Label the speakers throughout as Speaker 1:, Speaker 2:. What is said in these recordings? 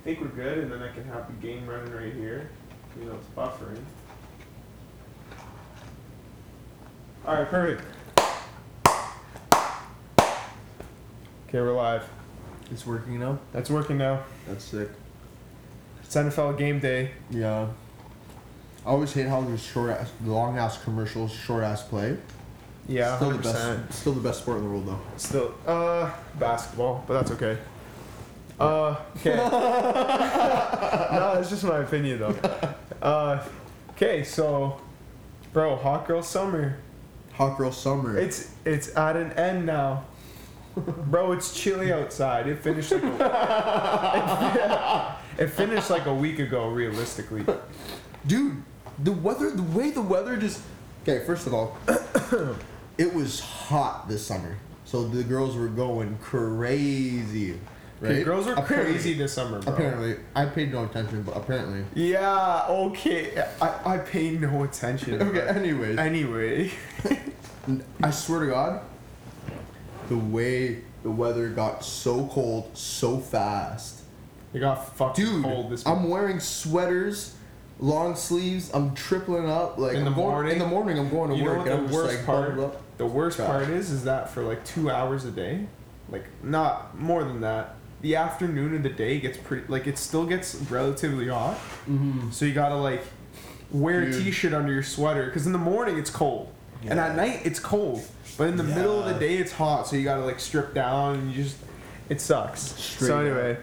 Speaker 1: I think we're good, and then I can have the game running right here. You know, it's buffering. All right, perfect. Okay, we're live.
Speaker 2: It's working now.
Speaker 1: That's working now.
Speaker 2: That's sick.
Speaker 1: It's NFL game day.
Speaker 2: Yeah. I always hate how there's short ass, long ass commercials, short ass play.
Speaker 1: Yeah,
Speaker 2: still the
Speaker 1: 100%.
Speaker 2: best. Still the best sport in the world though.
Speaker 1: Still, uh, basketball, but that's okay. Uh, okay. no, it's just my opinion though. Uh, okay, so, bro, hot girl summer.
Speaker 2: Hot girl summer.
Speaker 1: It's it's at an end now. Bro, it's chilly outside. It finished like a, it, finished like a week ago, realistically.
Speaker 2: Dude, the weather, the way the weather just. Okay, first of all, it was hot this summer, so the girls were going crazy. Right?
Speaker 1: Girls are
Speaker 2: Apparently-
Speaker 1: crazy this summer, bro.
Speaker 2: Apparently, I paid no attention, but apparently.
Speaker 1: Yeah. Okay. I I pay no attention.
Speaker 2: Okay. Anyways,
Speaker 1: Anyway.
Speaker 2: I swear to God, the way the weather got so cold so fast.
Speaker 1: It got fucking
Speaker 2: Dude,
Speaker 1: cold this
Speaker 2: I'm wearing sweaters, long sleeves. I'm tripling up. Like
Speaker 1: In the
Speaker 2: going,
Speaker 1: morning?
Speaker 2: In the morning, I'm going to
Speaker 1: You know
Speaker 2: work.
Speaker 1: what
Speaker 2: and
Speaker 1: the worst
Speaker 2: like,
Speaker 1: part-. The worst
Speaker 2: Trash.
Speaker 1: part is, is that for like two hours a day, like not more than that, the afternoon of the day gets pretty, like it still gets relatively hot.
Speaker 2: Mm-hmm.
Speaker 1: So you gotta like wear a
Speaker 2: Dude.
Speaker 1: t-shirt under your sweater because in the morning it's cold, and at night it's cold, but in the middle of the day it's hot. So you gotta like strip down and you just, it sucks.
Speaker 2: Straight
Speaker 1: so
Speaker 2: up.
Speaker 1: anyway,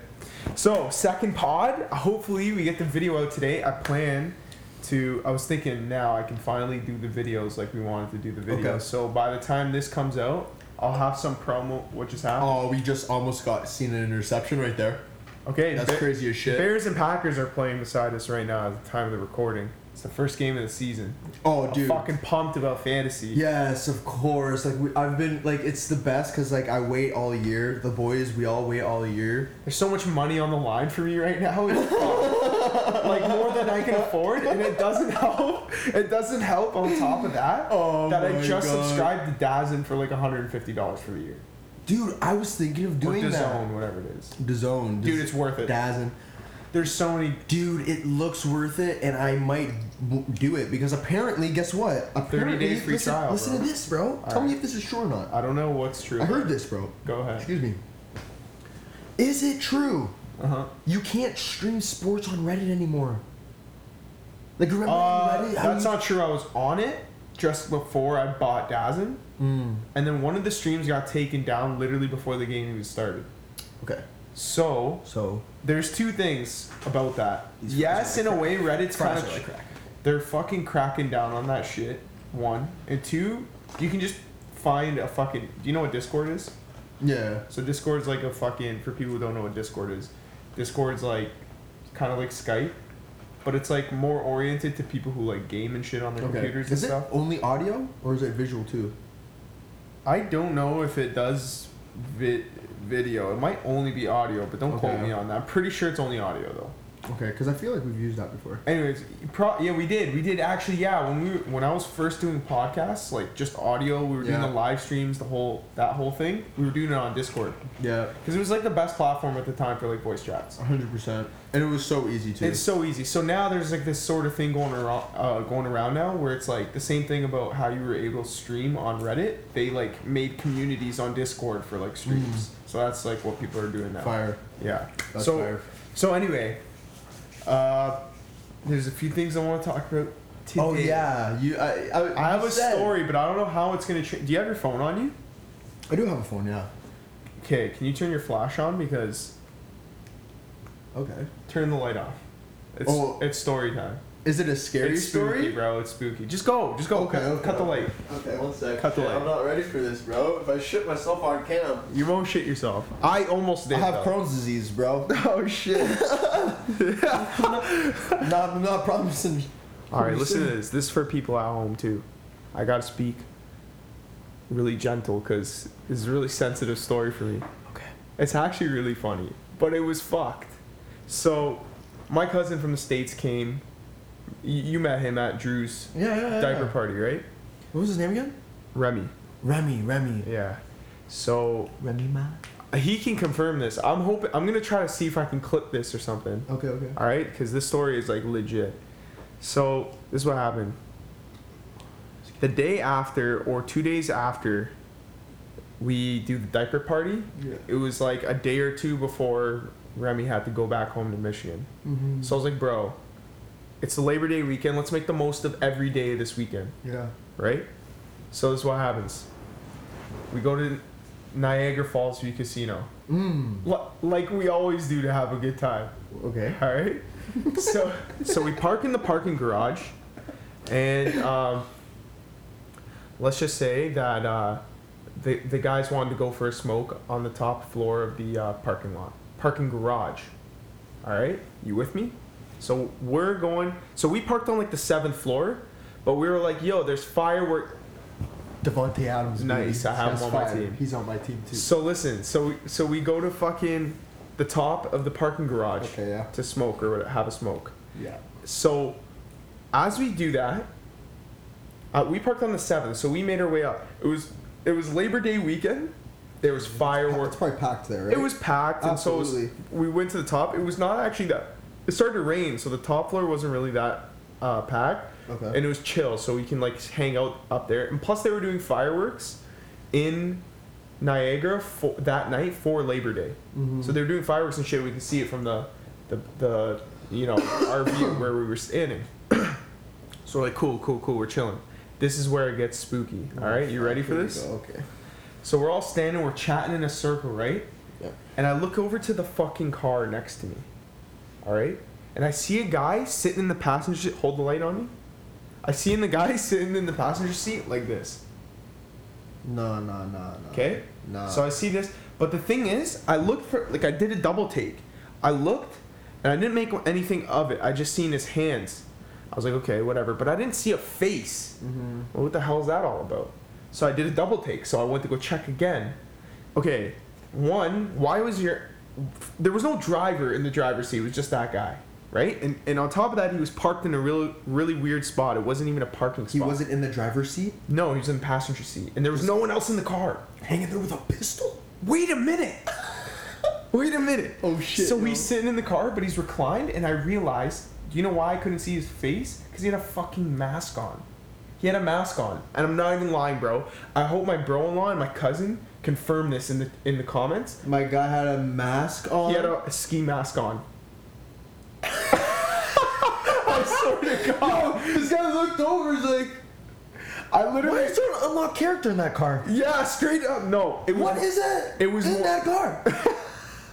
Speaker 1: so second pod. Hopefully we get the video out today. I plan to. I was thinking now I can finally do the videos like we wanted to do the videos.
Speaker 2: Okay.
Speaker 1: So by the time this comes out, I'll have some promo. What just happened?
Speaker 2: Oh, we just almost got seen an interception right there.
Speaker 1: okay,
Speaker 2: That's crazy as shit.
Speaker 1: Bears and Packers are playing beside us right now at the time of the recording. It's the first game of the season.
Speaker 2: oh,
Speaker 1: I'm
Speaker 2: dude.
Speaker 1: fucking pumped about fantasy.
Speaker 2: Yes, of course. Like we, I've been like it's the best because like I wait all year. The boys, we all wait all year.
Speaker 1: There's so much money on the line for me right now. It's like more than I can afford, and it doesn't help. It doesn't help on top of that
Speaker 2: Oh
Speaker 1: that I just
Speaker 2: God.
Speaker 1: subscribed to DAZN for like 150 dollars for the year.
Speaker 2: Dude, I was thinking of doing
Speaker 1: or
Speaker 2: that.
Speaker 1: DAZN, whatever it is.
Speaker 2: Zone,
Speaker 1: Dude, it's worth it.
Speaker 2: Dazzin.
Speaker 1: There's so many.
Speaker 2: Dude, it looks worth it, and I might w- do it because apparently, guess what? Apparently,
Speaker 1: days free
Speaker 2: listen,
Speaker 1: trial,
Speaker 2: Listen
Speaker 1: bro.
Speaker 2: to this, bro. Tell me if this is true or not.
Speaker 1: I don't know what's true.
Speaker 2: I heard this, bro.
Speaker 1: Go ahead.
Speaker 2: Excuse me. Is it true?
Speaker 1: Uh huh.
Speaker 2: You can't stream sports on Reddit anymore. Like remember
Speaker 1: Uh,
Speaker 2: Reddit?
Speaker 1: that's
Speaker 2: you-
Speaker 1: not true. I was on it just before I bought DAZN,
Speaker 2: Mm,
Speaker 1: and then one of the streams got taken down literally before the game even started.
Speaker 2: okay.
Speaker 1: So
Speaker 2: So
Speaker 1: there's two things about that.
Speaker 2: These
Speaker 1: yes, in a way, Reddit's kind of
Speaker 2: are like crack.
Speaker 1: they're fucking cracking down on that shit. One and two, you can just find a fucking. Do you know what Discord is?
Speaker 2: Yeah.
Speaker 1: So Discord's like a fucking for people who don't know what Discord is. Discord's like kind of like Skype, but it's like more oriented to people who like game and shit on their
Speaker 2: Okay.
Speaker 1: computers and
Speaker 2: Is it
Speaker 1: stuff.
Speaker 2: only audio or is it visual too?
Speaker 1: I don't know if it does vi- video. It might only be audio, but don't quote
Speaker 2: Okay.
Speaker 1: me on that. I'm pretty sure it's only audio though.
Speaker 2: Okay, because I feel like we've used that before.
Speaker 1: Anyways, pro- yeah, we did. We did actually. Yeah, when we were, when I was first doing podcasts, like just audio, we were doing the live streams, the whole that whole thing. We were doing it on Discord
Speaker 2: Yeah,
Speaker 1: because it was like the best platform at the time for like voice chats.
Speaker 2: hundred percent. And it was so easy too.
Speaker 1: It's so easy. So now there's like this sort of thing going around, uh, going around now, where it's like the same thing about how you were able to stream on Reddit. They like made communities on Discord for like streams. So that's like what people are doing now.
Speaker 2: fire.
Speaker 1: Yeah.
Speaker 2: That's
Speaker 1: so
Speaker 2: fire.
Speaker 1: so anyway, uh, there's a few things I want to talk about. Today.
Speaker 2: Oh yeah, you. I. I,
Speaker 1: I have
Speaker 2: you
Speaker 1: a story, but I don't know how it's gonna change. Do you have your phone on you?
Speaker 2: I do have a phone. Yeah.
Speaker 1: Okay, can you turn your flash on because
Speaker 2: Okay.
Speaker 1: turn the light off. It's
Speaker 2: Oh.
Speaker 1: it's story time.
Speaker 2: Is it a scary
Speaker 1: it's spooky,
Speaker 2: story?
Speaker 1: bro. It's spooky. Just go. Just go.
Speaker 2: Okay,
Speaker 1: cut,
Speaker 2: okay,
Speaker 1: cut the light.
Speaker 2: Okay, one sec.
Speaker 1: Cut the light.
Speaker 2: I'm not ready for this, bro. If I shit myself on cam,
Speaker 1: You won't shit yourself. I almost did.
Speaker 2: I have
Speaker 1: though.
Speaker 2: Crohn's disease, bro.
Speaker 1: Oh shit.
Speaker 2: I'm not, I'm not promising.
Speaker 1: All right, listen to this. This is for people at home too. I gotta speak really gentle because it's a really sensitive story for me.
Speaker 2: Okay.
Speaker 1: It's actually really funny, but it was fucked. So, my cousin from the states came. You met him at Drew's
Speaker 2: Yeah, yeah, yeah.
Speaker 1: diaper party, right?
Speaker 2: What was his name again?
Speaker 1: Remy.
Speaker 2: Remy. Remy.
Speaker 1: Yeah. So
Speaker 2: Remy Ma.
Speaker 1: he can confirm this. I'm hoping. I'm gonna try to see if I can clip this or something.
Speaker 2: Okay, okay.
Speaker 1: All right, because this story is like legit. So this is what happened. The day after, or two days after, we do the diaper party.
Speaker 2: Yeah.
Speaker 1: It was like a day or two before Remy had to go back home to Michigan.
Speaker 2: Mm-hmm.
Speaker 1: So I was like, bro, it's the Labor Day weekend. Let's make the most of every day this weekend,
Speaker 2: yeah.
Speaker 1: right? So this is what happens. We go to Niagara Fallsview Casino,
Speaker 2: Mm.
Speaker 1: L- like we always do to have a good time.
Speaker 2: Okay.
Speaker 1: All right. so so we park in the parking garage, and um, let's just say that uh, the the guys wanted to go for a smoke on the top floor of the uh, parking lot, parking garage. All right, you with me? So we're going. So we parked on like the seventh floor, but we were like, "Yo, there's firework."
Speaker 2: Davante Adams.
Speaker 1: Nice. I have him on my team.
Speaker 2: He's on my team too.
Speaker 1: So listen, so we, so we go to fucking the top of the parking garage
Speaker 2: Okay, yeah.
Speaker 1: to smoke or have a smoke.
Speaker 2: Yeah.
Speaker 1: So, as we do that, uh, we parked on the seventh, so we made our way up. It was it was Labor Day weekend. There was fireworks.
Speaker 2: It's probably packed there, right?
Speaker 1: It was packed, and so was, we went to the top. It was not actually that. It started to rain, so the top floor wasn't really that uh, packed,
Speaker 2: Okay.
Speaker 1: and it was chill, so we can like hang out up there. And plus, they were doing fireworks in Niagara for that night for Labor Day.
Speaker 2: Mhm.
Speaker 1: So they were doing fireworks and shit. We could see it from the, the, the you know, our view where we were standing. so we're like, cool, cool, cool. We're chilling. This is where it gets spooky. All right, you ready for this?
Speaker 2: Okay.
Speaker 1: So we're all standing, we're chatting in a circle, right?
Speaker 2: Yep.
Speaker 1: And I look over to the fucking car next to me. All right, and I see a guy sitting in the passenger seat. Hold the light on me. I see in the guy sitting in the passenger seat like this.
Speaker 2: No, no, no, no.
Speaker 1: Okay.
Speaker 2: No.
Speaker 1: So I see this, but the thing is, I looked for like I did a double take. I looked, and I didn't make anything of it. I just seen his hands. I was like, okay, whatever. But I didn't see a face.
Speaker 2: Mm-hmm.
Speaker 1: Well, what the hell is that all about? So I did a double take. So I went to go check again. Okay, one, why was your there was no driver in the driver's seat. It was just that guy, right? And and on top of that, he was parked in a really really weird spot. It wasn't even a parking spot.
Speaker 2: He wasn't in the driver's seat,
Speaker 1: No, he was in the passenger seat, and there was no one else in the car.
Speaker 2: hanging there with a pistol.
Speaker 1: Wait a minute. Wait a minute.
Speaker 2: Oh, shit,
Speaker 1: So
Speaker 2: no.
Speaker 1: he's sitting in the car, but he's reclined, and I realized, do you know why I couldn't see his face? Because he had a fucking mask on. He had a mask on, and I'm not even lying, bro. I hope my bro-in-law and my cousin confirm this in the in the comments.
Speaker 2: My guy had a mask on.
Speaker 1: He had a, a ski mask on. I swear to God.
Speaker 2: this guy looked over. He's like,
Speaker 1: I literally.
Speaker 2: "Why
Speaker 1: literally.
Speaker 2: is there an unlocked character in that car?
Speaker 1: Yeah, straight up. No, it was.
Speaker 2: What is it?
Speaker 1: It was
Speaker 2: in
Speaker 1: more-
Speaker 2: that car.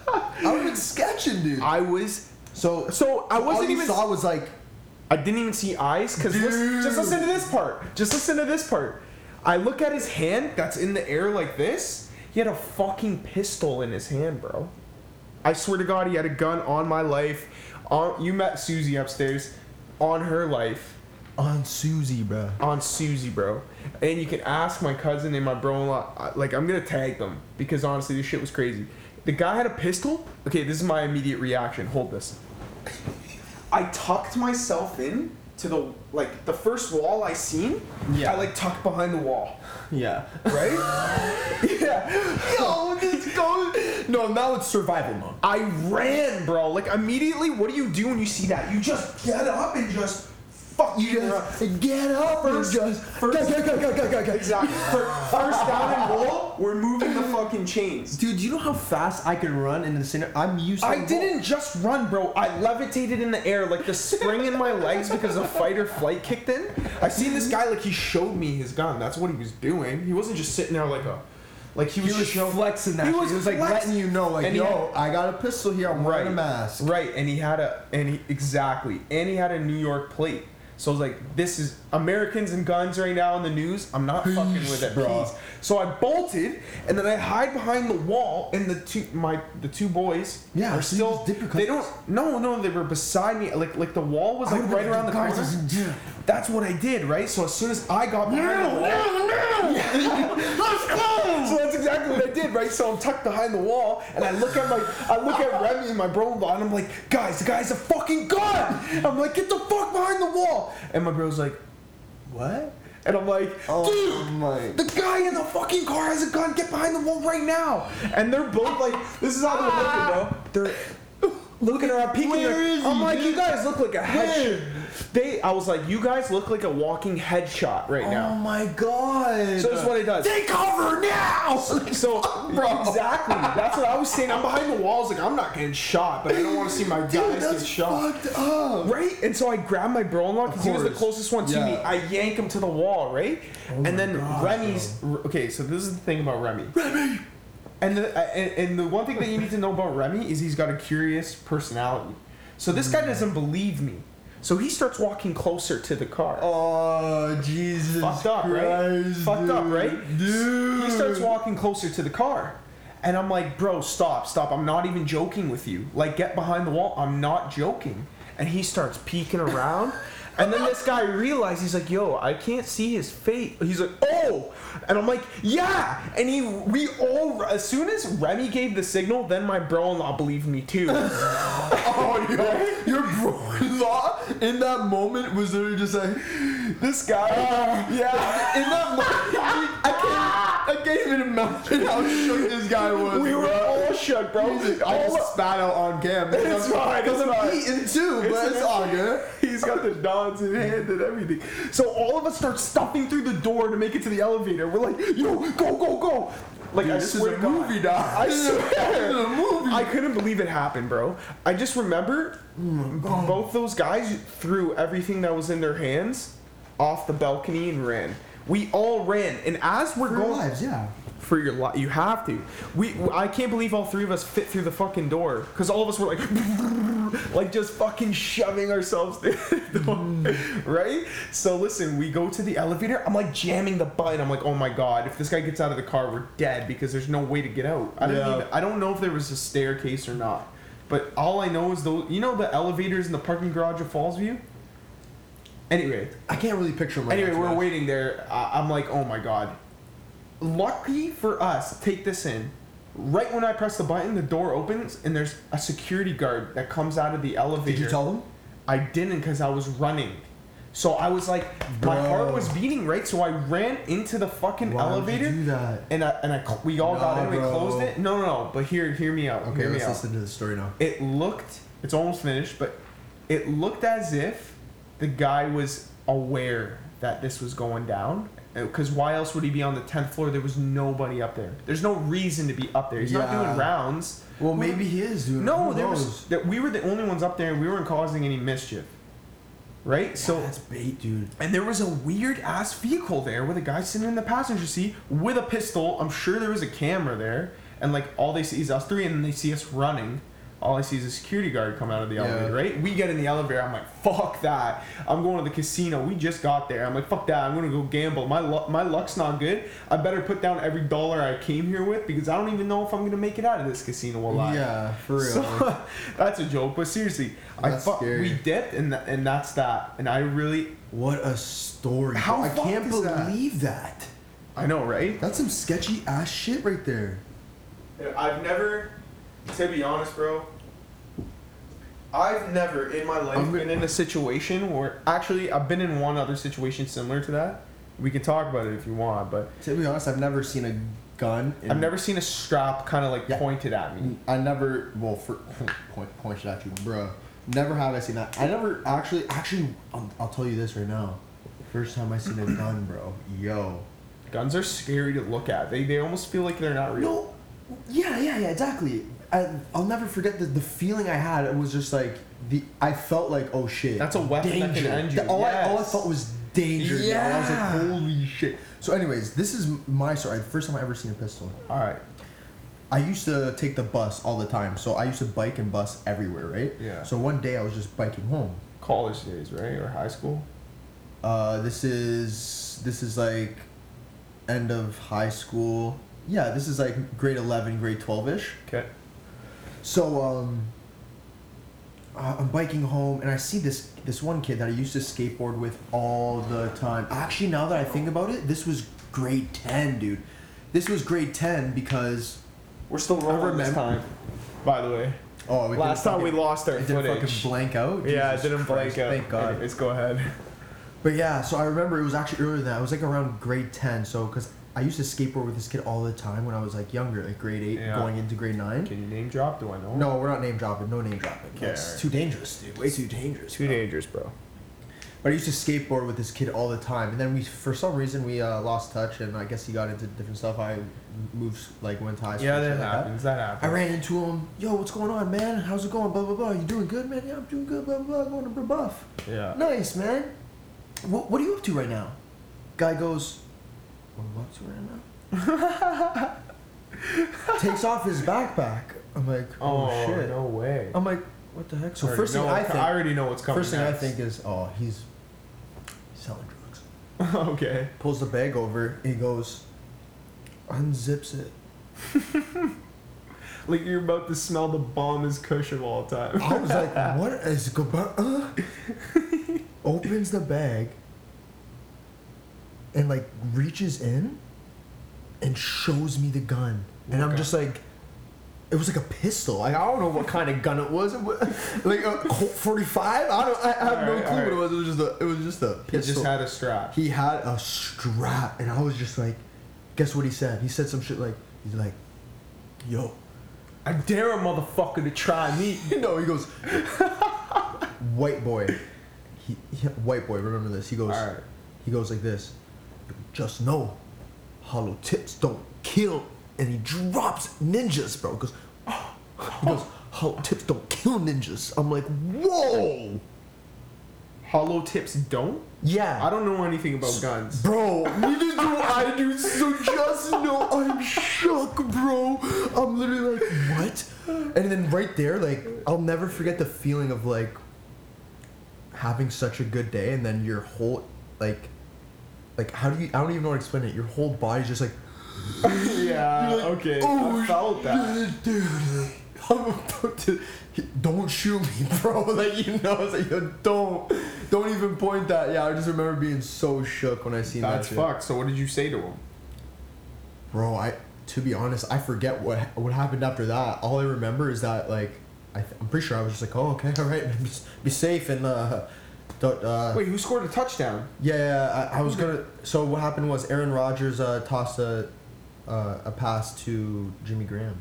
Speaker 2: I have been sketching, dude.
Speaker 1: I was.
Speaker 2: so,
Speaker 1: So I wasn't
Speaker 2: you
Speaker 1: even.
Speaker 2: saw was like,
Speaker 1: I didn't even see eyes because just listen to this part. Just listen to this part. I look at his hand that's in the air like this. He had a fucking pistol in his hand, bro. I swear to God, he had a gun on my life. On you met Susie upstairs, on her life,
Speaker 2: on Susie, bro.
Speaker 1: on Susie, bro. And you can ask my cousin and my bro-in-law. Like I'm gonna tag them because honestly, this shit was crazy. The guy had a pistol. Okay, this is my immediate reaction. Hold this. I tucked myself in to the like the first wall I seen.
Speaker 2: Yeah.
Speaker 1: I like tucked behind the wall.
Speaker 2: Yeah.
Speaker 1: Right? yeah.
Speaker 2: Yo, this goes. No, now it's survival mode.
Speaker 1: I ran, bro. Like immediately, what do you do when you see that? You just get up and just fuck
Speaker 2: You just get up
Speaker 1: First-
Speaker 2: and just
Speaker 1: first-
Speaker 2: go, go, go, go, go, go.
Speaker 1: Exactly. Fir- First down and roll, we're moving the fucking chains.
Speaker 2: Dude, do you know how fast I can run in the center? I'm used to.
Speaker 1: I didn't just run, bro. I levitated in the air like the spring in my legs because the fight or flight kicked in. I seen this guy like he showed me his gun. That's what he was doing. He wasn't just sitting there like a, like he
Speaker 2: He
Speaker 1: was,
Speaker 2: was
Speaker 1: show-
Speaker 2: flexing that.
Speaker 1: He was
Speaker 2: He was like letting you know, like,
Speaker 1: And he
Speaker 2: yo,
Speaker 1: had-
Speaker 2: I got a pistol here. I'm wearing a mask.
Speaker 1: Right, and he had a and he exactly, and he had a New York plate. So I was like, this is Americans and guns right now in the news. I'm not fucking with it,
Speaker 2: bro.
Speaker 1: please. So I bolted, and then I hide behind the wall, and the two my the two boys
Speaker 2: Yeah,
Speaker 1: are
Speaker 2: so you
Speaker 1: still.
Speaker 2: just dip your
Speaker 1: They don't. No, no, they were beside me. Like like the wall was
Speaker 2: I
Speaker 1: like
Speaker 2: would've
Speaker 1: right
Speaker 2: been
Speaker 1: around the
Speaker 2: like,
Speaker 1: corner.
Speaker 2: guys, yeah.
Speaker 1: That's what I did, right? So as soon as I got behind the wall, let's go. So that's exactly what I did, right? So I'm tucked behind the wall, and I look at my, I look at Remy and my bro-in-law, and I'm like, guys, the guy's a fucking gun. I'm like, get the fuck behind the wall. And my bro's like, what? And I'm like,
Speaker 2: Oh
Speaker 1: dude,
Speaker 2: my.
Speaker 1: the guy in the fucking car has a gun. Get behind the wall right now. And they're both like, this is how they're looking, bro. They're looking around, peeking.
Speaker 2: Where is
Speaker 1: I'm like, you guys look like a headshot. They, I was like, you guys look like a walking headshot right now.
Speaker 2: Oh my god.
Speaker 1: So this is what it does.
Speaker 2: Take cover now.
Speaker 1: So
Speaker 2: Bro.
Speaker 1: exactly, that's what I was saying. I'm behind the walls, like I'm not getting shot, but I don't want to see my
Speaker 2: Dude,
Speaker 1: guys get shot.
Speaker 2: fucked up.
Speaker 1: Right? And so I grab my bro-in-law because he was the closest one to me.
Speaker 2: Yeah. Oh
Speaker 1: I yank him to the wall, right? Oh and
Speaker 2: my
Speaker 1: then Remy's okay. So this is the thing about Remy. Remy. And the and, and the one thing that you need to know about Remy is he's got a curious personality. So this
Speaker 2: Hmm.
Speaker 1: guy doesn't believe me. So he starts walking closer to the car.
Speaker 2: Oh Jesus
Speaker 1: Fucked up, right?
Speaker 2: Christ,
Speaker 1: Fucked up, right?
Speaker 2: Dude.
Speaker 1: He starts walking closer to the car. And I'm like, bro, stop, stop. I'm not even joking with you. Like, get behind the wall. I'm not joking. And he starts peeking around. And then this guy realized he's like, yo, I can't see his face. He's like, oh. And I'm like, yeah. And he, we all, as soon as Remy gave the signal, then my bro in law believed me too.
Speaker 2: Oh, yo, your bro-in-law in that moment was literally just like,
Speaker 1: this guy, ah. yeah.
Speaker 2: in that moment, I can't, can't even imagine how shook this guy was.
Speaker 1: We were
Speaker 2: bro.
Speaker 1: all shook, bro.
Speaker 2: I
Speaker 1: All-
Speaker 2: just spat out on cam.
Speaker 1: It's fine,
Speaker 2: Because
Speaker 1: it's
Speaker 2: I'm
Speaker 1: fine.
Speaker 2: eating too, but it's all good.
Speaker 1: He's got the dons in hand and everything. So all of us start stuffing through the door to make it to the elevator. We're like, yo, go, go, go. Like, I
Speaker 2: this is
Speaker 1: swear
Speaker 2: a
Speaker 1: to God.
Speaker 2: movie, dog.
Speaker 1: I
Speaker 2: This is a-
Speaker 1: swear.
Speaker 2: this is a movie.
Speaker 1: I couldn't believe it happened, bro. I just remember both those guys threw everything that was in their hands off the balcony and ran. We all ran, and as we're
Speaker 2: For
Speaker 1: going,
Speaker 2: lives, yeah.
Speaker 1: for your life. You have to. We. I can't believe all three of us fit through the fucking door because all of us were like, like just fucking shoving ourselves through door, mm. right? So listen, we go to the elevator. I'm like jamming the button. I'm like, oh my god, if this guy gets out of the car, we're dead because there's no way to get out. I don't even. I don't know if there was a staircase or not. But all I know is those. You know the elevators in the parking garage of Fallsview. Anyway,
Speaker 2: I can't really picture him right
Speaker 1: Anyway, we're
Speaker 2: be
Speaker 1: waiting there. I I'm like, oh my god. Lucky for us, take this in. Right when I press the button, the door opens and there's a security guard that comes out of the elevator.
Speaker 2: Did you tell them?
Speaker 1: I didn't because I was running. So I was like, my
Speaker 2: Bro.
Speaker 1: heart was beating, right? So I ran into the fucking
Speaker 2: Why would you
Speaker 1: elevator.
Speaker 2: do that?
Speaker 1: And I, and I, we all got in, we
Speaker 2: bro.
Speaker 1: closed it. No, no, no. But here, hear me out.
Speaker 2: Okay,
Speaker 1: hear me
Speaker 2: let's
Speaker 1: out
Speaker 2: listen to the story now.
Speaker 1: it looked it's almost finished but it looked as if the guy was aware that this was going down uh, because why else would he be on the 10th floor there was nobody up there there's no reason to be up there he's not
Speaker 2: Yeah.
Speaker 1: doing rounds
Speaker 2: Well, maybe he is doing.
Speaker 1: no
Speaker 2: who
Speaker 1: there
Speaker 2: knows?
Speaker 1: was that we were the only ones up there and we weren't causing any mischief right so
Speaker 2: that's bait, dude.
Speaker 1: and there was a weird ass vehicle there with a guy sitting in the passenger seat with a pistol. I'm sure there was a camera there. And like all they see is us three, and they see us running. All I see is a security guard come out of the
Speaker 2: Yeah.
Speaker 1: elevator, right? We get in the elevator. I'm like, fuck that. I'm going to the casino. We just got there. I'm like, fuck that. I'm gonna go gamble. My luck, my luck's not good. I better put down every dollar I came here with because I don't even know if I'm gonna make it out of this casino alive.
Speaker 2: Yeah, for real.
Speaker 1: So, that's a joke, but seriously, I
Speaker 2: That's
Speaker 1: fu-
Speaker 2: scary.
Speaker 1: we dipped, and th- and that's that. And I really,
Speaker 2: what a story.
Speaker 1: How.
Speaker 2: I can't
Speaker 1: is that?
Speaker 2: believe that.
Speaker 1: I know, right?
Speaker 2: That's some sketchy ass shit right there.
Speaker 1: I've never, to be honest, bro. I've never in my life been in a situation where actually I've been in one other situation similar to that. We can talk about it if you want, but
Speaker 2: To be honest, I've never seen a gun. In,
Speaker 1: I've never seen a strap kind of like
Speaker 2: Yeah.
Speaker 1: pointed at me.
Speaker 2: I never. Well, for point pointed at you, bro. Never have I seen that. I never actually. Actually, I'll, I'll tell you this right now. First time I seen a gun, bro. Yo.
Speaker 1: Guns are scary to look at. They they almost feel like they're not real.
Speaker 2: No. Yeah, yeah, yeah. Exactly. I, I'll never forget the, the feeling I had. It was just like the. I felt like, oh shit.
Speaker 1: That's a weapon that can end you.
Speaker 2: The- all, I, all I
Speaker 1: Yes.
Speaker 2: thought was danger. yo. I was like, holy shit. So, anyways, this is my story. The first time I ever seen a pistol.
Speaker 1: All right.
Speaker 2: I used to take the bus all the time, so I used to bike and bus everywhere, right?
Speaker 1: Yeah.
Speaker 2: So one day I was just biking home.
Speaker 1: College days, right, or high school.
Speaker 2: Uh, this is this is like end of high school. Yeah, this is like grade eleven, grade twelve ish.
Speaker 1: Okay.
Speaker 2: So um, I'm biking home and I see this this one kid that I used to skateboard with all the time. Actually, now that I think about it, this was grade ten, dude. This was grade ten because
Speaker 1: We're still rolling this
Speaker 2: remember-
Speaker 1: time. By the way,
Speaker 2: oh, we
Speaker 1: last time we lost our
Speaker 2: it didn't
Speaker 1: footage.
Speaker 2: fucking blank out.
Speaker 1: Yeah, it
Speaker 2: Jesus
Speaker 1: didn't blank out.
Speaker 2: Thank God.
Speaker 1: Anyways, go ahead.
Speaker 2: But yeah, so I remember it was actually earlier than that. It was like around grade ten. So because I used to skateboard with this kid all the time when I was like younger, like grade eight,
Speaker 1: Yeah.
Speaker 2: going into grade nine.
Speaker 1: Can you name drop? Do I know?
Speaker 2: No, we're not name dropping. No name dropping.
Speaker 1: Okay,
Speaker 2: That's
Speaker 1: alright.
Speaker 2: too dangerous, dude. Way too dangerous.
Speaker 1: Too
Speaker 2: bro.
Speaker 1: dangerous, bro.
Speaker 2: But I used to skateboard with this kid all the time, and then we, for some reason, we uh, lost touch, and I guess he got into different stuff. I moved, like, went to high school.
Speaker 1: Yeah,
Speaker 2: and
Speaker 1: that
Speaker 2: shit like
Speaker 1: happens. That
Speaker 2: I
Speaker 1: happens.
Speaker 2: ran into him. Yo, what's going on, man? How's it going? Blah blah blah. You doing good, man? Yeah, I'm doing good. Blah blah blah. Going to buff.
Speaker 1: Yeah.
Speaker 2: Nice, man. What, what are you up to right now? Guy goes, What am I up right now? Takes off his backpack. I'm like, Oh,
Speaker 1: Oh,
Speaker 2: shit.
Speaker 1: no way.
Speaker 2: I'm like, What the heck? So first thing I think,
Speaker 1: I already know what's coming.
Speaker 2: first thing I think is, oh, he's selling drugs.
Speaker 1: okay.
Speaker 2: Pulls the bag over. He goes, unzips it.
Speaker 1: Like you're about to smell the bomb bombest cushion all the time.
Speaker 2: I was like, what is go uh? Opens the bag and like reaches in and shows me the gun. And I'm just like it was like a pistol. Like I don't know what kind of gun it was. It was like a Colt 45. I don't. I have no
Speaker 1: Alright,
Speaker 2: clue what it was. It was just a. It was just a
Speaker 1: He just had a strap.
Speaker 2: he had a strap, and I was just like, guess what he said? He said some shit like, he's like, yo,
Speaker 1: I dare a motherfucker to try me.
Speaker 2: no, he goes, white boy. He, he- white boy. Remember this? He goes.
Speaker 1: Right.
Speaker 2: He goes like this. Just know, hollow tips don't kill. And he drops ninjas, bro. Goes. Oh, he goes. Hollow tips don't kill ninjas. I'm like, whoa.
Speaker 1: Hollow tips don't.
Speaker 2: Yeah.
Speaker 1: I don't know anything about guns.
Speaker 2: Bro, neither do I, dude. So just know I'm shook, bro. I'm literally like, what? And then right there, like, I'll never forget the feeling of like having such a good day, and then your whole like, like how do you? I don't even know how to explain it. Your whole body's just like,
Speaker 1: yeah.
Speaker 2: like,
Speaker 1: okay.
Speaker 2: oh,
Speaker 1: I felt that.
Speaker 2: dude. I'm about to. Don't shoot me, bro. Like you know, it's like yo, don't, don't even point that. Yeah, I just remember being so shook when I seen
Speaker 1: That's
Speaker 2: that. shit.
Speaker 1: fucked. So what did you say to him?
Speaker 2: Bro, I to be honest, I forget what what happened after that. All I remember is that like I th- I'm pretty sure I was just like, oh okay, all right, be, be safe and uh, uh
Speaker 1: Wait, who scored a touchdown?
Speaker 2: yeah, yeah. I, I was gonna. So what happened was Aaron Rodgers uh, tossed a uh, a pass to Jimmy Graham.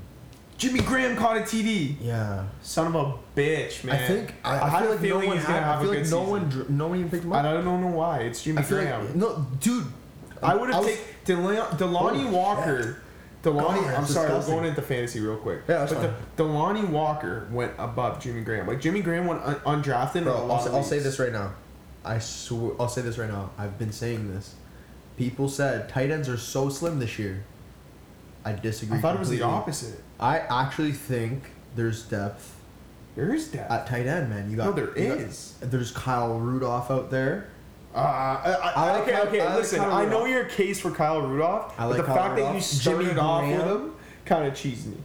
Speaker 1: Jimmy Graham caught a TD.
Speaker 2: Yeah,
Speaker 1: Son of a bitch, man.
Speaker 2: I think I,
Speaker 1: I
Speaker 2: I, feel like no one had.
Speaker 1: have
Speaker 2: I
Speaker 1: a
Speaker 2: feel
Speaker 1: good
Speaker 2: like no
Speaker 1: season.
Speaker 2: one dr- no one even picked him up.
Speaker 1: I don't know why. It's Jimmy Graham.
Speaker 2: like no, dude.
Speaker 1: I would have taken Delanie
Speaker 2: Holy
Speaker 1: Walker. Delanie,
Speaker 2: God,
Speaker 1: I'm sorry,
Speaker 2: disgusting.
Speaker 1: we're going into fantasy real quick.
Speaker 2: Yeah, that's
Speaker 1: but the, Delanie Walker went above Jimmy Graham. Like Jimmy Graham went un- undrafted.
Speaker 2: Bro, I'll, say, I'll say this right now. I swear, I'll say this right now. I've been saying this. People said tight ends are so slim this year. I disagree.
Speaker 1: I thought it was the opposite.
Speaker 2: I actually think there's depth
Speaker 1: There is depth.
Speaker 2: at tight end, man. You got
Speaker 1: no, there
Speaker 2: you got- there's Kyle Rudolph out there.
Speaker 1: Uh, I, I,
Speaker 2: I like
Speaker 1: okay,
Speaker 2: Kyle-
Speaker 1: okay.
Speaker 2: I like
Speaker 1: listen,
Speaker 2: Kyle
Speaker 1: I know
Speaker 2: Rudolph.
Speaker 1: your case for Kyle Rudolph,
Speaker 2: I
Speaker 1: but the
Speaker 2: Kyle
Speaker 1: fact that you
Speaker 2: Rudolph.
Speaker 1: started
Speaker 2: Jimmy
Speaker 1: off with
Speaker 2: Graham.
Speaker 1: him kind of cheesed me.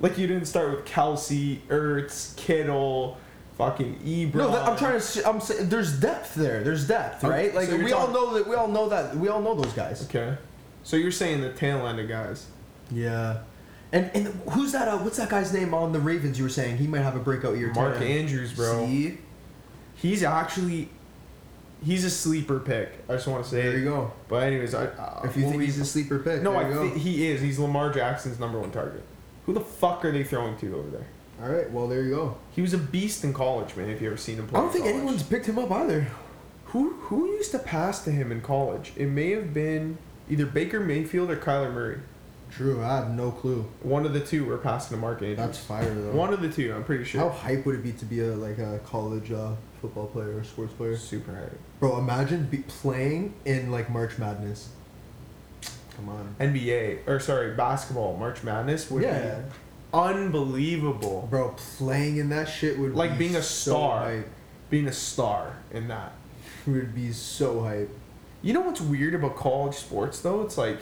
Speaker 1: Like you didn't start with Kelce, Ertz, Kittle, fucking Ebron.
Speaker 2: No, that, I'm trying to. s- I'm saying there's depth there. There's depth,
Speaker 1: Okay,
Speaker 2: right? Like
Speaker 1: so you're
Speaker 2: we all
Speaker 1: talking-
Speaker 2: know that. We all know that. We all know those guys.
Speaker 1: Okay, so you're saying the tail end of guys.
Speaker 2: Yeah. And and who's that? Uh, what's that guy's name on the Ravens? You were saying he might have a breakout year.
Speaker 1: Mark. Andrews, bro.
Speaker 2: See?
Speaker 1: He's actually he's a sleeper pick. I just want to say.
Speaker 2: There you go.
Speaker 1: But anyways, I uh,
Speaker 2: If you think
Speaker 1: we-
Speaker 2: he's a sleeper pick,
Speaker 1: no,
Speaker 2: there
Speaker 1: I think he is. He's Lamar Jackson's number one target. Who the fuck are they throwing to over there?
Speaker 2: All right, well there you go.
Speaker 1: He was a beast in college, man. If you ever seen him play,
Speaker 2: I don't think
Speaker 1: college.
Speaker 2: anyone's picked him up either.
Speaker 1: Who who used to pass to him in college? It may have been either Baker Mayfield or Kyler Murray.
Speaker 2: True, I have no clue.
Speaker 1: One of the two were passing to Mark Andrews.
Speaker 2: That's fire though.
Speaker 1: One of the two, I'm pretty sure.
Speaker 2: How hype would it be to be a like a college uh, football player or sports player?
Speaker 1: Super high.
Speaker 2: Bro, imagine be playing in like March Madness. Come on.
Speaker 1: NBA or sorry, basketball March Madness would
Speaker 2: Yeah.
Speaker 1: be unbelievable.
Speaker 2: Bro, playing in that shit would
Speaker 1: Like
Speaker 2: be
Speaker 1: being a
Speaker 2: so
Speaker 1: star.
Speaker 2: Hype.
Speaker 1: Being a star in that.
Speaker 2: Would be so hype.
Speaker 1: You know what's weird about college sports though? It's like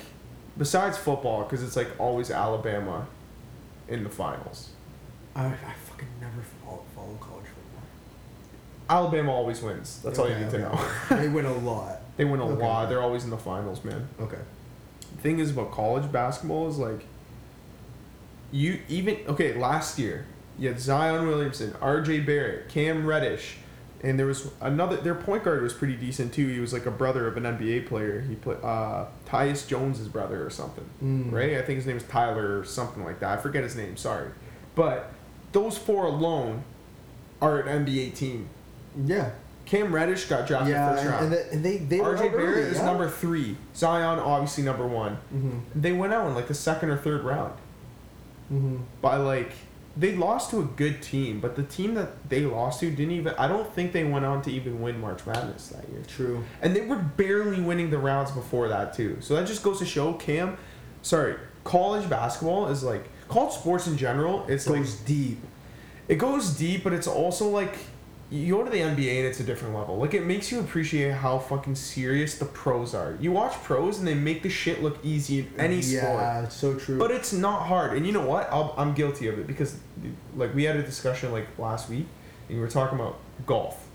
Speaker 1: besides football because it's like always Alabama in the finals.
Speaker 2: I, I fucking never follow, follow college football.
Speaker 1: Alabama always wins. That's all you
Speaker 2: Okay,
Speaker 1: need to
Speaker 2: okay.
Speaker 1: know.
Speaker 2: they win a lot.
Speaker 1: they win a
Speaker 2: Okay.
Speaker 1: lot. They're always in the finals, man.
Speaker 2: Okay.
Speaker 1: The thing is about college basketball is like you even okay last year you had Zion Williamson, R.J. Barrett, Cam Reddish, and there was another. Their point guard was pretty decent too. He was like a brother of an NBA player. He put uh, Tyus Jones's brother or something,
Speaker 2: Mm.
Speaker 1: right? I think his name is Tyler or something like that. I forget his name. Sorry, but those four alone are an NBA team.
Speaker 2: Yeah.
Speaker 1: Cam Reddish got drafted
Speaker 2: Yeah,
Speaker 1: first round.
Speaker 2: and, they, and they they
Speaker 1: RJ Barrett
Speaker 2: early,
Speaker 1: is
Speaker 2: yeah?
Speaker 1: number three. Zion obviously number one.
Speaker 2: Mhm.
Speaker 1: They went out in like the second or third round
Speaker 2: Mhm.
Speaker 1: by like they lost to a good team, but the team that they lost to didn't even. I don't think they went on to even win March Madness that year.
Speaker 2: True.
Speaker 1: And they were barely winning the rounds before that too. So that just goes to show Cam. Sorry, college basketball is like college sports in general. It's like
Speaker 2: Goes deep.
Speaker 1: it goes deep, but it's also like you go to the NBA and it's a different level. Like it makes you appreciate how fucking serious the pros are. You watch pros and they make the shit look easy in any sport.
Speaker 2: Yeah, it's so true.
Speaker 1: But it's not hard. And you know what? I'll, I'm guilty of it because, like, we had a discussion like last week, and we were talking about golf,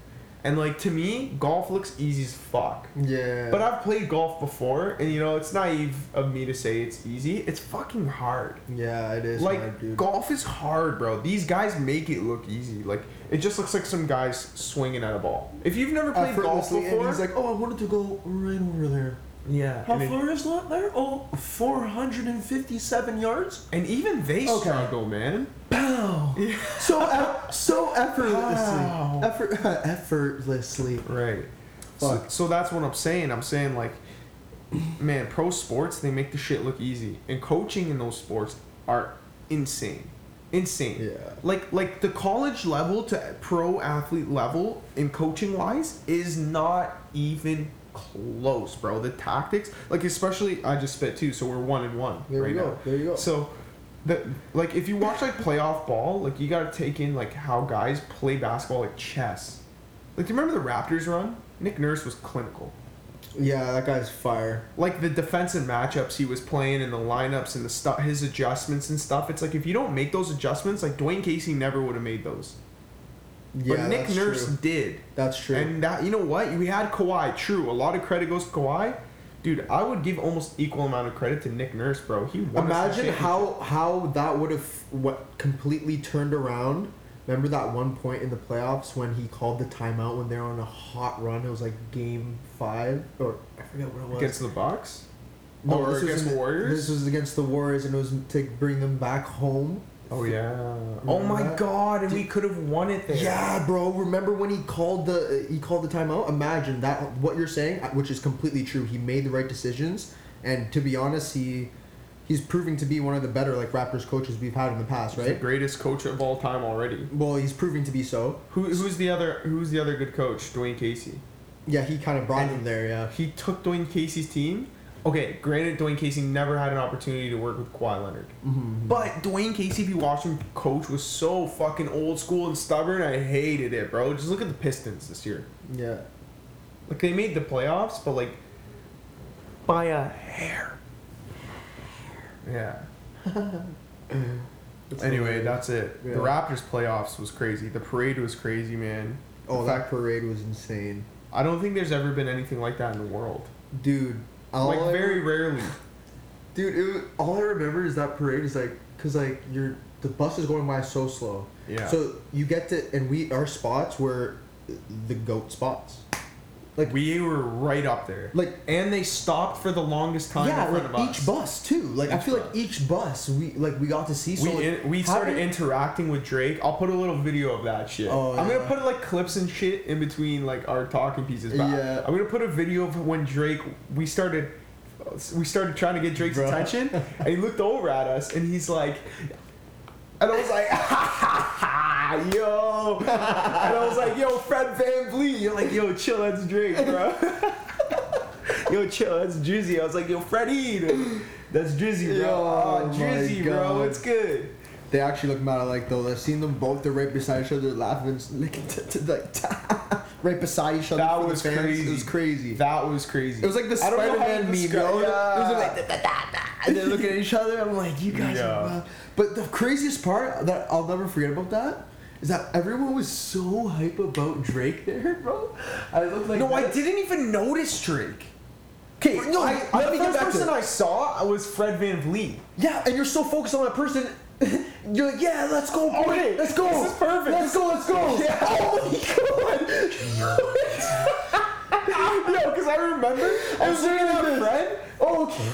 Speaker 1: and like to me, golf looks easy as fuck.
Speaker 2: yeah.
Speaker 1: But I've played golf before, and you know it's naive of me to say it's easy. It's fucking hard.
Speaker 2: yeah, it is
Speaker 1: like
Speaker 2: hard,
Speaker 1: golf is hard, bro. These guys make it look easy. Like it just looks like some guys swinging at a ball. If you've never played golf before,
Speaker 2: he's like, "Oh, I wanted to go right over there."
Speaker 1: Yeah,
Speaker 2: How
Speaker 1: and, it-
Speaker 2: far is that there? Oh, 457 yards.
Speaker 1: and even they
Speaker 2: Okay.
Speaker 1: struggle, man.
Speaker 2: Pow. So eff- so effortlessly.
Speaker 1: Pow.
Speaker 2: Effort effortlessly.
Speaker 1: Right. So, so that's what I'm saying. I'm saying like, man, pro sports they make the shit look easy, and coaching in those sports are insane, insane.
Speaker 2: Yeah.
Speaker 1: Like like the college level to pro athlete level in coaching wise is not even close, bro. The tactics, like especially I just spit too, so we're one and one
Speaker 2: There
Speaker 1: right
Speaker 2: we go.
Speaker 1: now.
Speaker 2: There you go.
Speaker 1: So, the like if you watch like playoff ball, like you gotta take in like how guys play basketball like chess. Like, do you remember the Raptors run? Nick Nurse was clinical.
Speaker 2: yeah, that guy's fire.
Speaker 1: Like the defensive matchups he was playing and the lineups and the stuff, his adjustments and stuff. It's like if you don't make those adjustments, like Dwane Casey never would have made those.
Speaker 2: Yeah,
Speaker 1: but Nick Nurse
Speaker 2: True.
Speaker 1: did.
Speaker 2: That's true.
Speaker 1: And that you know what? We had Kawhi. True, a lot of credit goes to Kawhi. Dude, I would give almost equal amount of credit to Nick Nurse, bro. He won
Speaker 2: Imagine how how that would have what completely turned around. Remember that one point in the playoffs when he called the timeout when they're on a hot run? It was like game five or I forget what it was.
Speaker 1: against the Bucks.
Speaker 2: No,
Speaker 1: or
Speaker 2: this
Speaker 1: against Warriors?
Speaker 2: This was against the Warriors, and it was to bring them back home.
Speaker 1: Oh yeah. Oh my
Speaker 2: that?
Speaker 1: god, and we could have won it there.
Speaker 2: Yeah, bro. Remember when he called the he called the timeout? Imagine that what you're saying, uh, which is completely true. He made the right decisions, and to be honest, he he's proving to be one of the better like Raptors coaches we've had in the past,
Speaker 1: He's the
Speaker 2: right?
Speaker 1: greatest coach of all time already.
Speaker 2: Well, he's proving to be so.
Speaker 1: Who, who's the other? Who's the other good coach? Dwane Casey.
Speaker 2: Yeah, he kind of brought
Speaker 1: And-
Speaker 2: him there. Yeah.
Speaker 1: He took Dwane Casey's team. Okay, granted, Dwane Casey never had an opportunity to work with Kawhi Leonard.
Speaker 2: Mm-hmm.
Speaker 1: But Dwane Casey, if you watch him coach, was so fucking old school and stubborn. I hated it, bro. Just look at the Pistons this year.
Speaker 2: Yeah.
Speaker 1: Like they made the playoffs, but like by a hair. Yeah. Anyway, that's it.
Speaker 2: Yeah.
Speaker 1: The Raptors playoffs was crazy. The parade was crazy, man.
Speaker 2: Oh,
Speaker 1: In
Speaker 2: that
Speaker 1: fact,
Speaker 2: parade was insane,
Speaker 1: I don't think there's ever been anything like that in the world.
Speaker 2: dude. All
Speaker 1: like
Speaker 2: I-
Speaker 1: very rarely.
Speaker 2: Dude, it all I remember is that parade is like, cause like you're the bus is going by so slow.
Speaker 1: Yeah.
Speaker 2: So you get to, and we our spots were the goat spots. Like
Speaker 1: we were right up there.
Speaker 2: Like-
Speaker 1: and they stopped for the longest time
Speaker 2: yeah,
Speaker 1: in front
Speaker 2: like
Speaker 1: of us.
Speaker 2: each bus too. Like I feel
Speaker 1: bus.
Speaker 2: like each bus we like we got to see. So
Speaker 1: we
Speaker 2: like,
Speaker 1: in, we started
Speaker 2: having-
Speaker 1: interacting with Drake. I'll put a little video of that shit.
Speaker 2: Oh,
Speaker 1: I'm gonna put like clips and shit in between like our talking pieces. But
Speaker 2: Yeah.
Speaker 1: I'm gonna put a video of when Drake we started we started trying to get Drake's
Speaker 2: Bruh.
Speaker 1: attention, and he looked over at us and he's like. And I was like, ha ha ha, yo. And I was like, yo, Fred VanVleet. You're like, yo, chill, that's Drake, bro. yo, chill, that's Drizzy. I was like, yo, Freddie. That's Drizzy, bro.
Speaker 2: Yo,
Speaker 1: oh, Drizzy, bro. It's good.
Speaker 2: They actually look mad alike though. I've seen them both. They're right beside each other, laughing, looking to, to like right beside each other.
Speaker 1: That was crazy.
Speaker 2: It was crazy.
Speaker 1: That was crazy.
Speaker 2: it was like the
Speaker 1: I don't know how
Speaker 2: Spider-Man
Speaker 1: to
Speaker 2: meme,
Speaker 1: describe-
Speaker 2: yo. It was like da, da, da, da, and they're looking at each other. I'm like, you guys
Speaker 1: Yeah.
Speaker 2: are wild. But the craziest part that I'll never forget about that is that everyone was so hype about Drake there, bro. I looked like
Speaker 1: no, I didn't even notice Drake.
Speaker 2: Okay,
Speaker 1: No,
Speaker 2: I,
Speaker 1: I,
Speaker 2: let
Speaker 1: the
Speaker 2: me get
Speaker 1: first
Speaker 2: to
Speaker 1: person
Speaker 2: it.
Speaker 1: I saw was Fred VanVleet.
Speaker 2: Yeah, and you're so focused on that person. you're like, yeah, let's go, oh, boy.
Speaker 1: Okay,
Speaker 2: let's go.
Speaker 1: this is perfect.
Speaker 2: Let's go, let's go.
Speaker 1: Yeah.
Speaker 2: Oh my god.
Speaker 1: Yo, because I remember I was looking at Fred.
Speaker 2: Oh, okay.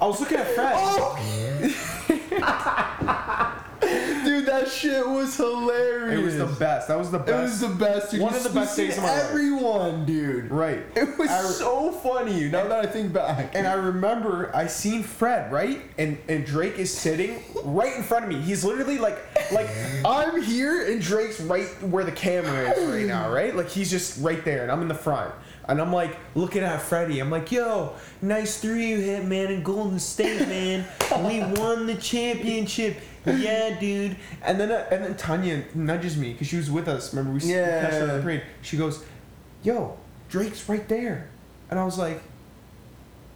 Speaker 1: I was looking at Fred.
Speaker 2: Oh. That shit was hilarious.
Speaker 1: It was the best. That was the best.
Speaker 2: It was the best. Dude.
Speaker 1: One
Speaker 2: You
Speaker 1: of the best days of my life.
Speaker 2: Everyone, dude.
Speaker 1: right.
Speaker 2: It was
Speaker 1: re-
Speaker 2: so funny. Now that I think back.
Speaker 1: And I remember I seen Fred right, and and Drake is sitting right in front of me. He's literally like like I'm here and Drake's right where the camera is right now, right? Like he's just right there, and I'm in the front. And I'm like looking at Freddie. I'm like, yo, nice three you hit, man, in Golden State, man. we won the championship. Yeah, dude. And then uh, and then Tanya nudges me because she was with us. Remember we
Speaker 2: Yeah.
Speaker 1: catch her in the parade. She goes, yo, Drake's right there. And I was like,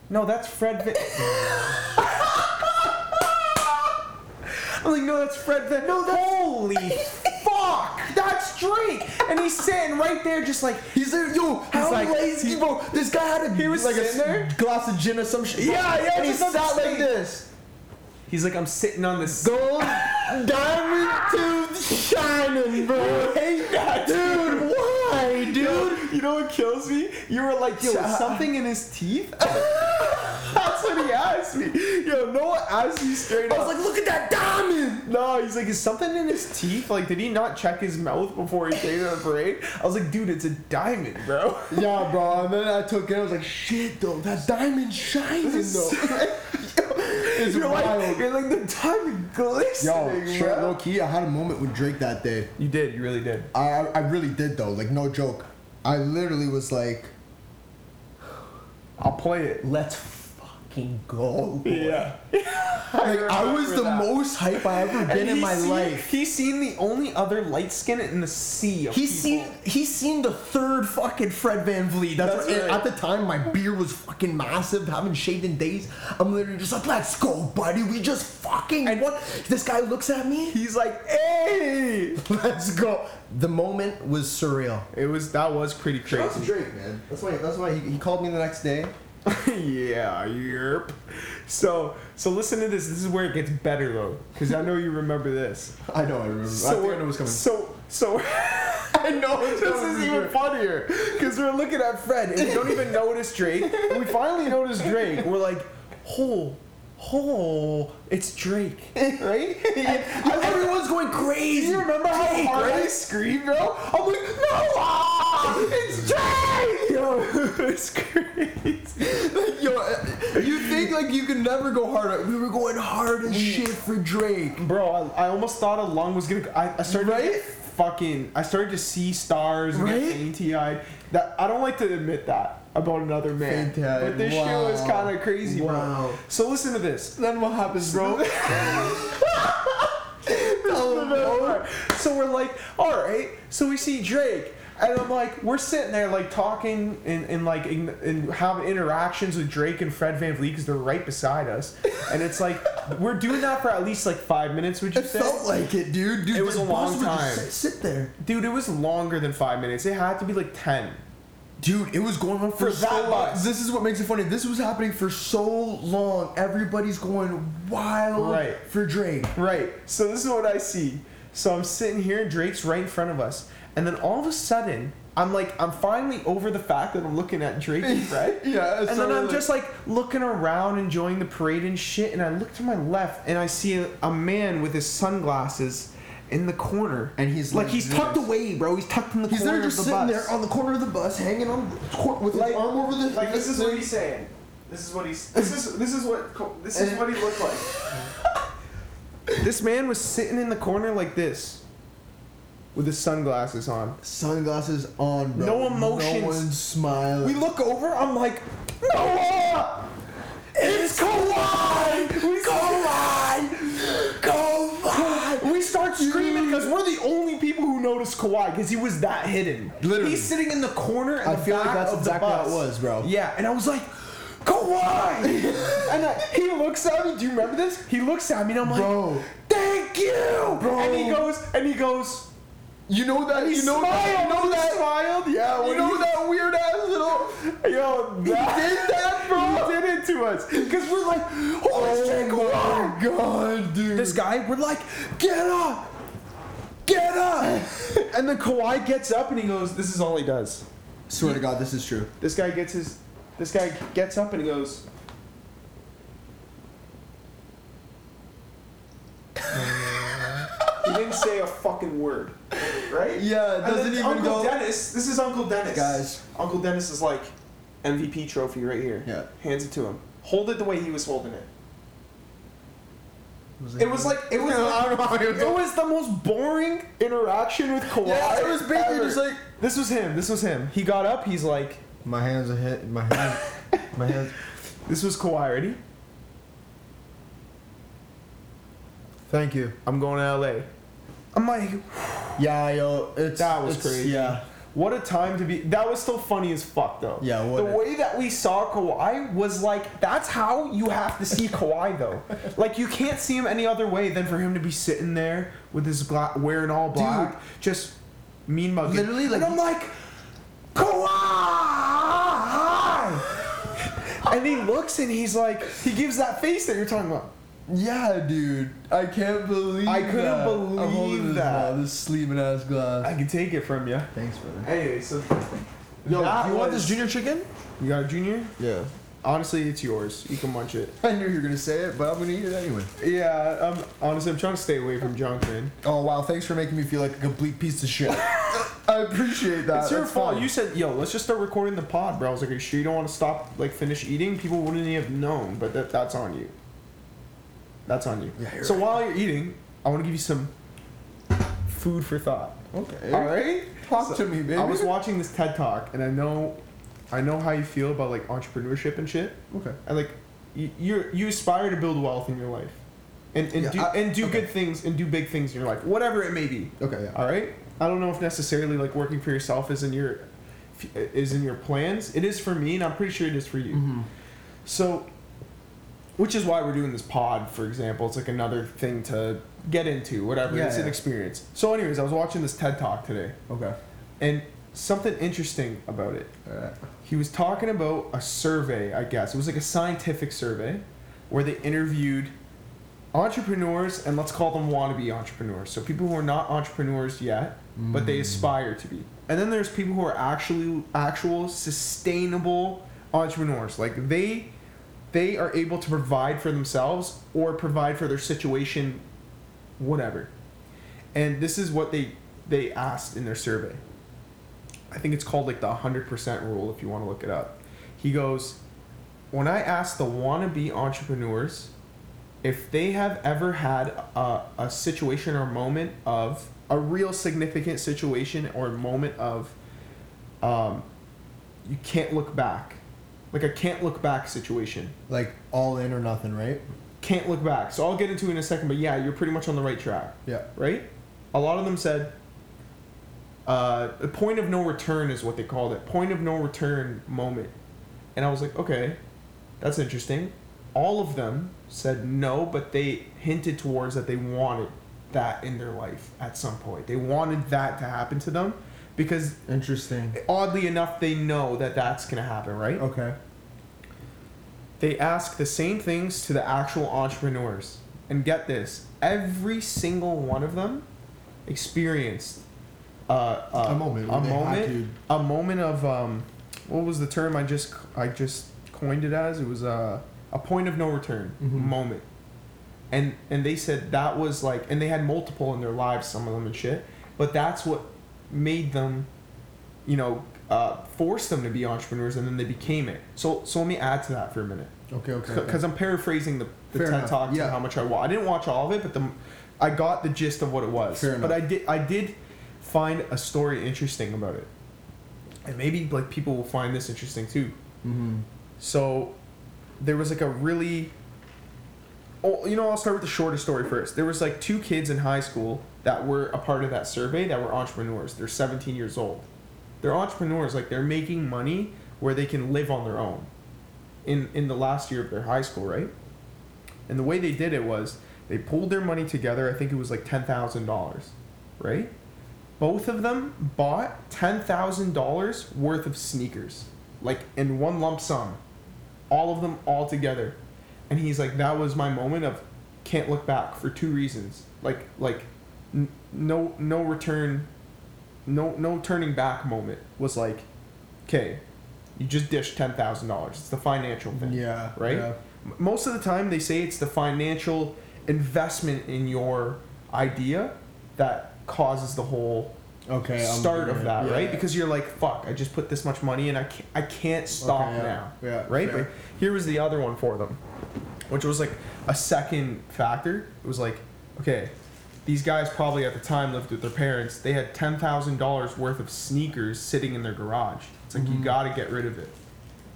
Speaker 1: no, that's Fred. Van- I'm like, no, that's Fred. Van- no, that's holy Drake. And he's sitting right there, just like
Speaker 2: He's there, yo, how
Speaker 1: like-
Speaker 2: lazy,
Speaker 1: he-
Speaker 2: bro. This guy had a
Speaker 1: he was
Speaker 2: like a
Speaker 1: there?
Speaker 2: glass of gin or some shit.
Speaker 1: Yeah, yeah,
Speaker 2: And he
Speaker 1: just on the
Speaker 2: sat like this.
Speaker 1: he's like, I'm sitting on this.
Speaker 2: Gold diamond tooth shining, bro.
Speaker 1: hate that,
Speaker 2: Dude, why, dude?
Speaker 1: You know what kills me? You were like, yo, something in his teeth? That's what he asked me. Yo, Noah asked me straight up.
Speaker 2: I
Speaker 1: up.
Speaker 2: was like, look at that diamond.
Speaker 1: No, he's like, is something in his teeth? Like, did he not check his mouth before he came to the parade? I was like, dude, it's a diamond, bro.
Speaker 2: Yeah, bro. And then I took it. I was like, shit, though. That diamond shining, though. it's
Speaker 1: You're
Speaker 2: wild.
Speaker 1: like, you're like the diamond
Speaker 2: Yo,
Speaker 1: glistening,
Speaker 2: straight
Speaker 1: bro.
Speaker 2: low key, I had a moment with Drake that day.
Speaker 1: You did, you really did.
Speaker 2: I, I I really did though, like no joke. I literally was like,
Speaker 1: I'll play it.
Speaker 2: let's fucking go. boy.
Speaker 1: Yeah.
Speaker 2: Like I was the
Speaker 1: that.
Speaker 2: most hype I ever been in my
Speaker 1: seen-
Speaker 2: life.
Speaker 1: He's seen the only other light skin in the sea of
Speaker 2: He's
Speaker 1: people.
Speaker 2: seen he's seen the third fucking Fred VanVleet. That's,
Speaker 1: That's right.
Speaker 2: at the time my beard was fucking massive, haven't shaved in days. I'm literally just like, let's go, buddy. We just fucking
Speaker 1: And-
Speaker 2: what? This guy looks at me.
Speaker 1: He's like, hey!
Speaker 2: Let's go. The moment was surreal.
Speaker 1: It was that was pretty
Speaker 2: That's
Speaker 1: crazy.
Speaker 2: Drake, man. That's why. That's why he, he called me the next day.
Speaker 1: yeah, yerp. So so listen to this. This is where it gets better though, because I know you remember this.
Speaker 2: I know. I remember. I
Speaker 1: So
Speaker 2: think I know what's coming.
Speaker 1: So so I know this is even funnier because we're looking at Fred and we don't even notice Drake. And we finally notice Drake. We're like, oh, oh, it's Drake, right?
Speaker 2: And everyone's going
Speaker 1: Do
Speaker 2: crazy.
Speaker 1: you remember how
Speaker 2: Drake,
Speaker 1: hard I screamed, bro? I'm like, no, ah, it's Drake! Yo, it's crazy.
Speaker 2: Yo, uh, you think like you could never go harder? We were going hard as shit for Drake.
Speaker 1: Bro, I, I almost thought a lung was gonna. I, I started
Speaker 2: Right?
Speaker 1: fucking. I started to see stars and
Speaker 2: Right?
Speaker 1: get fainty eyed. That I don't like to admit that about another man.
Speaker 2: Fainty-eyed,
Speaker 1: But this shit was
Speaker 2: wow.
Speaker 1: kind of crazy, bro.
Speaker 2: Wow.
Speaker 1: So listen to this.
Speaker 2: Then what happens, bro?
Speaker 1: So oh, we're like, all right. So we see Drake, and I'm like, we're sitting there like talking and, and like in, and having interactions with Drake and Fred VanVleet because they're right beside us, and it's like we're doing that for at least like five minutes. Would you
Speaker 2: It
Speaker 1: say?
Speaker 2: felt like it, dude. dude
Speaker 1: It was a long time.
Speaker 2: Sit, sit there,
Speaker 1: Dude, it was longer than five minutes. It had to be like ten.
Speaker 2: Dude. It was going on for,
Speaker 1: For
Speaker 2: so
Speaker 1: that
Speaker 2: long.
Speaker 1: much.
Speaker 2: This is what makes it funny. This was happening for so long. Everybody's going wild
Speaker 1: Right.
Speaker 2: for Drake.
Speaker 1: Right. So this is what I see. So I'm sitting here, and Drake's right in front of us, and then all of a sudden, I'm like, I'm finally over the fact that I'm looking at Drake right?
Speaker 2: Yeah,
Speaker 1: And
Speaker 2: so
Speaker 1: then I'm
Speaker 2: like-
Speaker 1: just like looking around, enjoying the parade and shit, and I look to my left, and I see a, a man with his sunglasses in the corner,
Speaker 2: And he's
Speaker 1: like
Speaker 2: like
Speaker 1: he's
Speaker 2: this.
Speaker 1: tucked away, bro. He's tucked in the
Speaker 2: He's
Speaker 1: corner
Speaker 2: there just
Speaker 1: of the
Speaker 2: sitting
Speaker 1: bus.
Speaker 2: there on the corner of the bus, hanging on the cor- with
Speaker 1: Like-
Speaker 2: his arm over the.
Speaker 1: Like this is what he's saying. This is what he's. This is this is what co- this is what he looked like. this man was sitting in the corner like this, with his sunglasses on.
Speaker 2: Sunglasses on, bro.
Speaker 1: No emotions.
Speaker 2: No one's smiling.
Speaker 1: We look over. I'm like, Noah, it's Kawhi. We Kawhi. Kawhi. We start screaming because we're the only people who noticed Kawhi because he was that hidden.
Speaker 2: Literally.
Speaker 1: he's sitting in the corner. In
Speaker 2: I
Speaker 1: the
Speaker 2: feel like that's
Speaker 1: of
Speaker 2: exactly
Speaker 1: the
Speaker 2: how it was, bro.
Speaker 1: Yeah, and I was like, Kawhi! and I, he looks at me. Do you remember this? He looks at me and I'm like,
Speaker 2: Bro.
Speaker 1: thank you,
Speaker 2: Bro.
Speaker 1: And he goes, and he goes,
Speaker 2: You know that?
Speaker 1: he
Speaker 2: You know
Speaker 1: smiled.
Speaker 2: that? You know
Speaker 1: he
Speaker 2: that?
Speaker 1: smiled. Yeah,
Speaker 2: You know
Speaker 1: he-
Speaker 2: that weird ass little.
Speaker 1: Yo,
Speaker 2: He did that, bro.
Speaker 1: He did it to us because we're like,
Speaker 2: Oh
Speaker 1: Kawhi!
Speaker 2: my god, dude.
Speaker 1: This guy, we're like, get up, get up, and then Kawhi gets up and he goes, this is all he does.
Speaker 2: Swear to God, this is true.
Speaker 1: This guy gets his, this guy gets up and he goes. he didn't say a fucking word, right?
Speaker 2: Yeah, it doesn't even
Speaker 1: Uncle
Speaker 2: go-
Speaker 1: Dennis, this is Uncle Dennis.
Speaker 2: Guys.
Speaker 1: Uncle Dennis is like, MVP trophy right here.
Speaker 2: Yeah.
Speaker 1: Hands it to him. Hold it the way he was holding it. It was like it was.
Speaker 2: I don't know how it was-
Speaker 1: it was the most boring interaction with Kawhi.
Speaker 2: Yeah, it was basically
Speaker 1: ever.
Speaker 2: just like-
Speaker 1: this was him. This was him. He got up. He's like,
Speaker 2: My hands are hit. My hands. my hands.
Speaker 1: this was Kawhi. Ready?
Speaker 2: Thank you.
Speaker 1: I'm going to LA. I'm like,
Speaker 2: Yeah, yo, it's
Speaker 1: That was
Speaker 2: it's-
Speaker 1: crazy.
Speaker 2: Yeah.
Speaker 1: what a time to be. That was still funny as fuck though.
Speaker 2: Yeah,
Speaker 1: The
Speaker 2: what a-
Speaker 1: way that we saw Kawhi was like, that's how you have to see Kawhi though. Like you can't see him any other way than for him to be sitting there with his gla- wearing all black, just mean mugging.
Speaker 2: Literally, like-
Speaker 1: and I'm like, Kawhi. and he looks and he's like, he gives that face that you're talking about.
Speaker 2: Yeah, dude. I can't believe.
Speaker 1: I couldn't
Speaker 2: that.
Speaker 1: believe
Speaker 2: I'm holding this
Speaker 1: that.
Speaker 2: now, This sleeping ass glass.
Speaker 1: I can take it from you.
Speaker 2: Thanks, brother.
Speaker 1: Anyway, so
Speaker 2: Yo,
Speaker 1: that
Speaker 2: you want this junior chicken?
Speaker 1: You got a junior?
Speaker 2: Yeah.
Speaker 1: Honestly, it's yours. You can munch it.
Speaker 2: I knew you were gonna say it, but I'm gonna eat it anyway.
Speaker 1: Yeah, um, honestly, I'm trying to stay away from junk, man.
Speaker 2: Oh wow! Thanks for making me feel like a complete piece of shit. I appreciate that.
Speaker 1: it's your
Speaker 2: That's
Speaker 1: fault.
Speaker 2: fine.
Speaker 1: You said, "Yo, let's just start recording the pod, bro." I was like, "Are you sure you don't want to stop, like, finish eating?" People wouldn't even have known, but that, that's on you. That's on you.
Speaker 2: Yeah,
Speaker 1: so
Speaker 2: right.
Speaker 1: while you're eating, I want to give you some food for thought.
Speaker 2: Okay.
Speaker 1: All right,
Speaker 2: Talk to me, baby.
Speaker 1: I was watching this TED talk, and I know, I know how you feel about like entrepreneurship and shit.
Speaker 2: Okay.
Speaker 1: and like you you you aspire to build wealth in your life and and
Speaker 2: Yeah,
Speaker 1: do
Speaker 2: I-
Speaker 1: and do
Speaker 2: okay.
Speaker 1: good things and do big things in your life whatever it may be
Speaker 2: Okay. Yeah.
Speaker 1: all right i don't know if necessarily like working for yourself is in your is in your plans it is for me and i'm pretty sure it is for you
Speaker 2: Mm-hmm.
Speaker 1: so which is why we're doing this pod for example it's like another thing to get into whatever
Speaker 2: Yeah,
Speaker 1: it's an experience so anyways i was watching this ted talk today
Speaker 2: Okay.
Speaker 1: and something interesting about it he was talking about a survey, I guess. It was like a scientific survey where they interviewed entrepreneurs and let's call them wannabe entrepreneurs. So people who are not entrepreneurs yet, but they mm. aspire to be. And then there's people who are actually actual sustainable entrepreneurs. Like they they are able to provide for themselves or provide for their situation whatever. And this is what they they asked in their survey. I think it's called like the 100% rule if you want to look it up. He goes, When I ask the wannabe entrepreneurs if they have ever had a, a situation or moment of a real significant situation or moment of um, you can't look back, like a can't look back situation.
Speaker 2: Like all in or nothing, right?
Speaker 1: Can't look back. So I'll get into it in a second, but yeah, you're pretty much on the right track
Speaker 2: Yeah.
Speaker 1: right? A lot of them said uh, a point of no return is what they called it. Point of no return moment. And I was like, okay, that's interesting. All of them said no, but they hinted towards that they wanted that in their life at some point. They wanted that to happen to them because
Speaker 2: Interesting.
Speaker 1: oddly enough, they know that that's going to happen, right?
Speaker 2: Okay.
Speaker 1: they ask the same things to the actual entrepreneurs. And get this, every single one of them experienced uh, uh,
Speaker 2: A moment
Speaker 1: a
Speaker 2: where they had
Speaker 1: moment, a moment of um, what was the term I just I just coined it as? It was uh, a point of no return
Speaker 2: Mhm.
Speaker 1: moment. And and they said that was like, and they had multiple in their lives, some of them and shit. But that's what made them, you know, uh, forced them to be entrepreneurs, and then they became it. So so let me add to that for a minute
Speaker 2: Okay. Okay.
Speaker 1: because I'm paraphrasing the, the
Speaker 2: Fair
Speaker 1: TED
Speaker 2: enough,
Speaker 1: Talk
Speaker 2: yeah.
Speaker 1: and how much I watched. I didn't watch all of it, but the I got the gist of what it was.
Speaker 2: Fair
Speaker 1: but
Speaker 2: enough.
Speaker 1: I did I did find a story interesting about it, and maybe like people will find this interesting too.
Speaker 2: Mm-hmm.
Speaker 1: So there was like a really Oh, you know, I'll start with the shortest story first. There was like two kids in high school that were a part of that survey that were entrepreneurs. They're 17 years old. They're entrepreneurs, like they're making money where they can live on their own. In in the last year of their high school, right? And the way they did it was they pulled their money together. I think it was like ten thousand dollars, right? Both of them bought ten thousand dollars worth of sneakers, like in one lump sum all of them all together, and he's like, that was my moment of can't look back for two reasons. Like like, n- no no return, no no turning back moment was like, okay, you just dished ten thousand dollars. It's the financial thing.
Speaker 2: Yeah.
Speaker 1: Right?
Speaker 2: yeah.
Speaker 1: Most of the time, they say it's the financial investment in your idea that causes the whole
Speaker 2: Okay.
Speaker 1: Start of that,
Speaker 2: yeah,
Speaker 1: right? Because you're like, fuck, I just put this much money and I can't, I can't stop
Speaker 2: Okay, yeah,
Speaker 1: now.
Speaker 2: yeah,
Speaker 1: Right? But here was the other one for them, which was like a second factor. It was like, okay, these guys probably at the time lived with their parents. They had $10,000 worth of sneakers sitting in their garage. It's like, you
Speaker 2: Mhm.
Speaker 1: gotta get rid of it.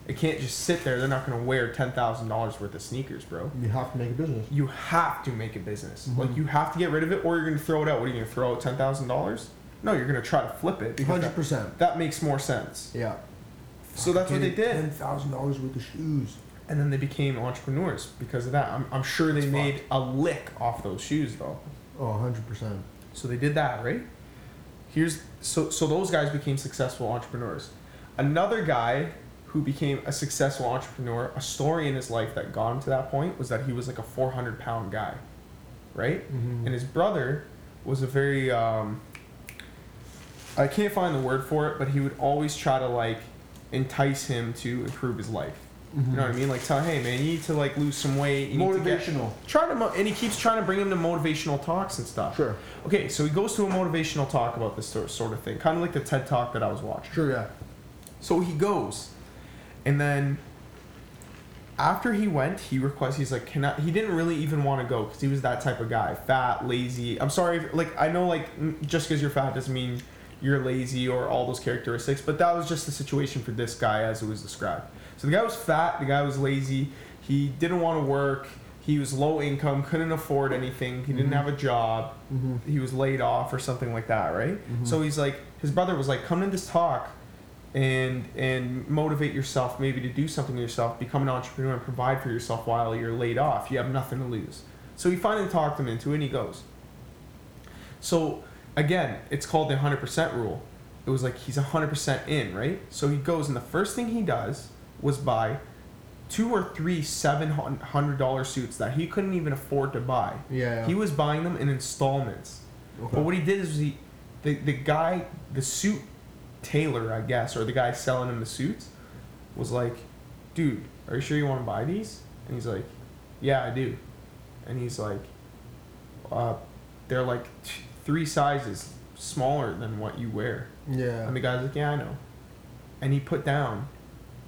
Speaker 1: It can't just sit there. They're not gonna wear $10,000 worth of sneakers, bro
Speaker 2: You have to make a business.
Speaker 1: you have to make a business.
Speaker 2: Mhm.
Speaker 1: Like you have to get rid of it, or you're gonna throw it out. What are you gonna throw out ten thousand dollars? No, you're gonna try to flip it because
Speaker 2: hundred percent.
Speaker 1: that makes more sense.
Speaker 2: Yeah.
Speaker 1: So that's what they did, Ten
Speaker 2: thousand dollars worth of shoes.
Speaker 1: and then they became entrepreneurs because of that. I'm, I'm sure they
Speaker 2: It's
Speaker 1: made a lick off those shoes though.
Speaker 2: Oh, 100 percent.
Speaker 1: So they did that, right? Here's so so those guys became successful entrepreneurs. Another guy who became a successful entrepreneur, a story in his life that got him to that point was that he was like a 400 pound guy, right?
Speaker 2: Mm-hmm.
Speaker 1: and his brother was a very um, I can't find the word for it, but he would always try to like entice him to improve his life. You know what I mm-hmm. mean? Like tell, him, hey man, you need to like lose some weight. You need to get-
Speaker 2: Motivational.
Speaker 1: Try to, mo- and he keeps trying to bring him to motivational talks and stuff.
Speaker 2: Sure.
Speaker 1: Okay, so he goes to a motivational talk about this sort sort of thing, kind of like the TED talk that I was watching.
Speaker 2: Sure. Yeah.
Speaker 1: So he goes, and then after he went, he requests. He's like, "Can I?" He didn't really even want to go because he was that type of guy, fat, lazy. I'm sorry, if, like I know, like just because you're fat doesn't mean you're lazy or all those characteristics, but that was just the situation for this guy as it was described. So the guy was fat, the guy was lazy, he didn't want to work, he was low income, couldn't afford anything, he didn't
Speaker 2: Mhm.
Speaker 1: have a job,
Speaker 2: Mm-hmm.
Speaker 1: he was laid off or something like that, right?
Speaker 2: Mhm.
Speaker 1: So he's like, his brother was like, come to this talk and and motivate yourself maybe to do something yourself, become an entrepreneur and provide for yourself while you're laid off. You have nothing to lose. So he finally talked him into it and he goes. So again, it's called the 100% rule. It was like he's 100% in, right? So he goes and the first thing he does was buy two or three $700 suits that he couldn't even afford to buy.
Speaker 2: Yeah. yeah.
Speaker 1: He was buying them in installments.
Speaker 2: Okay.
Speaker 1: But what he did is he, the, the guy, the suit tailor, I guess, or the guy selling him the suits, was like, dude, are you sure you want to buy these? And he's like, yeah, I do. And he's like, uh, they're like three sizes smaller than what you wear.
Speaker 2: yeah.
Speaker 1: And the guy's like, yeah, I know. And he put down,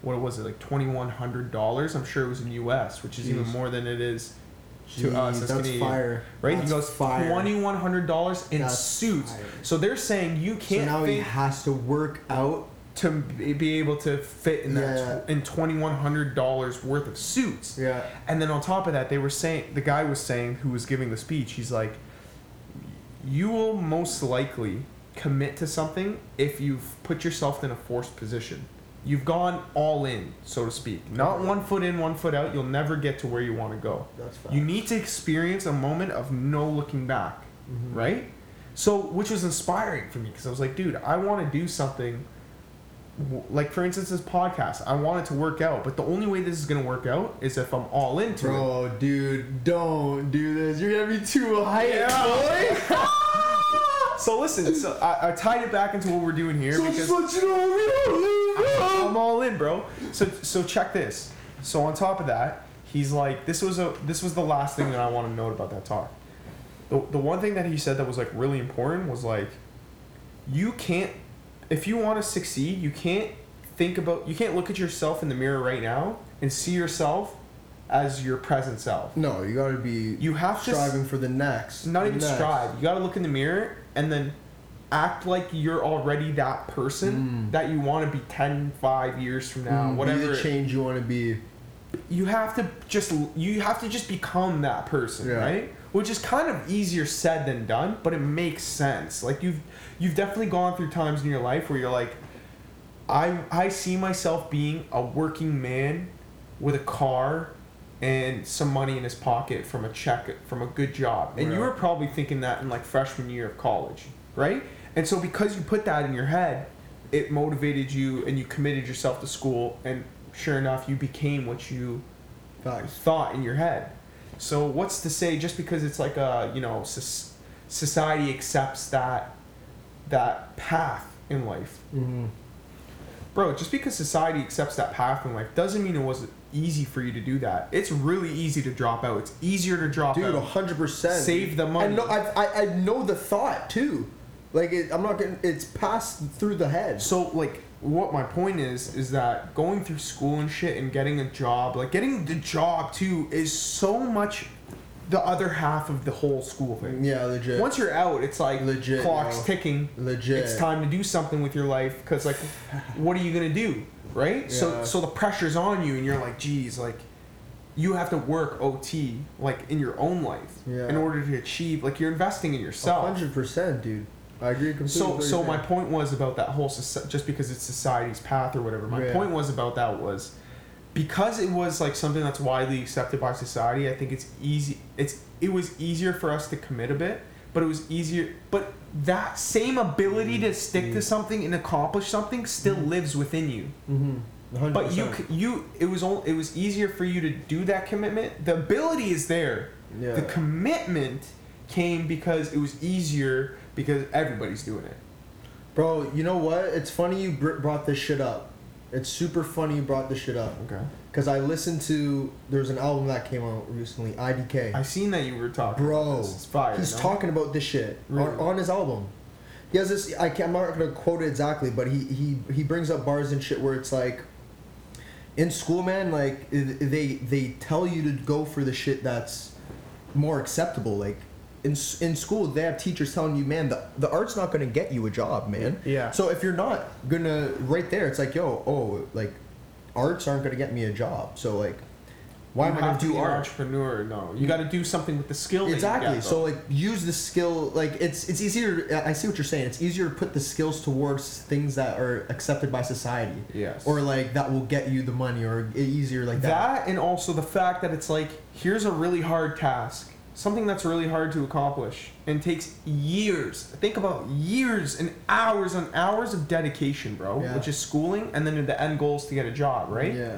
Speaker 1: what was it, like $2,100? I'm sure it was in US, which is even more than it is to us
Speaker 2: Jeez,
Speaker 1: as
Speaker 2: that's
Speaker 1: Canadian.
Speaker 2: fire.
Speaker 1: right?
Speaker 2: That's
Speaker 1: he goes twenty one hundred dollars in
Speaker 2: That's
Speaker 1: suits.
Speaker 2: fire.
Speaker 1: So they're saying you can't So
Speaker 2: now he has to work out.
Speaker 1: to be be able to fit in that
Speaker 2: Yeah.
Speaker 1: tw- in twenty one hundred dollars worth of suits.
Speaker 2: Yeah.
Speaker 1: And then on top of that, they were saying the guy was saying who was giving the speech. He's like, you will most likely commit to something if you've put yourself in a forced position. You've gone all in, so to speak. Not one foot in, one foot out. You'll never get to where you want to go.
Speaker 2: That's fine.
Speaker 1: You need to experience a moment of no looking back,
Speaker 2: Mhm.
Speaker 1: right? So, which was inspiring for me because I was like, dude, I want to do something. Like for instance, this podcast, I want it to work out, but the only way this is gonna work out is if I'm all into it.
Speaker 2: Bro, dude, don't do this. You're gonna be too
Speaker 1: Yeah.
Speaker 2: boy.
Speaker 1: So listen, so I, I tied it back into what we're doing here
Speaker 2: So
Speaker 1: because
Speaker 2: just let you know,
Speaker 1: I'm all in, bro. So so check this. So on top of that, he's like, this was a this was the last thing that I want to note about that talk. The the one thing that he said that was like really important was like, you can't, if you want to succeed, you can't think about, you can't look at yourself in the mirror right now and see yourself as your present self.
Speaker 2: No, you gotta be
Speaker 1: You have to
Speaker 2: striving for the next.
Speaker 1: not even
Speaker 2: next.
Speaker 1: strive. You gotta look in the mirror and then act like you're already that person
Speaker 2: Mm.
Speaker 1: that you want to be 10, 5 years from now,
Speaker 2: Mm,
Speaker 1: whatever.
Speaker 2: Be the change you want to be.
Speaker 1: you have to just you have to just become that person,
Speaker 2: Yeah.
Speaker 1: right? Which is kind of easier said than done, but it makes sense. Like you've you've definitely gone through times in your life where you're like, I I see myself being a working man with a car and some money in his pocket from a check from a good job. And you were probably thinking that in like freshman year of college, right? And so because you put that in your head, it motivated you and you committed yourself to school and sure enough, you became what you
Speaker 2: Facts.
Speaker 1: thought in your head. So what's to say just because it's like a you know society accepts that that path in life,
Speaker 2: Mm-hmm.
Speaker 1: bro? Just because society accepts that path in life doesn't mean it wasn't easy for you to do that. It's really easy to drop out. It's easier to drop out.
Speaker 2: Dude,
Speaker 1: out.
Speaker 2: hundred percent.
Speaker 1: Save the money.
Speaker 2: I know. I, I, I know the thought too. Like it, I'm not getting. It's passed through the head.
Speaker 1: So like what my point is is that going through school and shit and getting a job, like getting the job too is so much the other half of the whole school thing.
Speaker 2: Mm, yeah, legit.
Speaker 1: Once you're out, it's like
Speaker 2: Legit,
Speaker 1: clock's
Speaker 2: yo.
Speaker 1: ticking.
Speaker 2: legit.
Speaker 1: It's time to do something with your life because like what are you going to do? Right? So
Speaker 2: Yeah.
Speaker 1: so the pressure's on you and you're like, "Geez, like you have to work OT like in your own life
Speaker 2: Yeah.
Speaker 1: in order to achieve like you're investing in yourself."
Speaker 2: hundred percent, dude. I agree completely.
Speaker 1: So, so my point was about that whole soci- just because it's society's path or whatever. My
Speaker 2: Yeah.
Speaker 1: point was about that was because it was like something that's widely accepted by society. I think it's easy. It's it was easier for us to commit a bit, but it was easier. But that same ability to stick
Speaker 2: Mm-hmm.
Speaker 1: to something and accomplish something still lives within you.
Speaker 2: Mhm. 100%.
Speaker 1: But you you it was only, it was easier for you to do that commitment. The ability is there.
Speaker 2: Yeah.
Speaker 1: The commitment came because it was easier because everybody's doing it.
Speaker 2: Bro, you know what? It's funny you br- brought this shit up. It's super funny you brought this shit up.
Speaker 1: Okay.
Speaker 2: Because I listened to, there's an album that came out recently, IDK.
Speaker 1: I seen that you were talking.
Speaker 2: Bro,
Speaker 1: about this. it's fire.
Speaker 2: he's
Speaker 1: no?
Speaker 2: talking about this shit
Speaker 1: Really?
Speaker 2: on, on his album. He has this, I can't, I'm not to quote it exactly, but he, he, he brings up bars and shit where it's like, in school, man, like, they, they tell you to go for the shit that's more acceptable. Like, in, in school, they have teachers telling you, man, the, the art's not going to get you a job, man.
Speaker 1: Yeah.
Speaker 2: So if you're not gonna right there, it's like, yo, oh, like, arts aren't gonna get me a job. So like, why
Speaker 1: you
Speaker 2: am I gonna do art?
Speaker 1: entrepreneur. No, you got to do something with the skill.
Speaker 2: Exactly. so like, use the skill. Like, it's it's easier. I see what you're saying. It's easier to put the skills towards things that are accepted by society,
Speaker 1: yes.
Speaker 2: or like that will get you the money, or easier like that.
Speaker 1: that and also the fact that it's like here's a really hard task something that's really hard to accomplish and takes years think about years and hours and hours of dedication bro
Speaker 2: Yeah.
Speaker 1: which is schooling and then the end goal is to get a job right
Speaker 2: Yeah.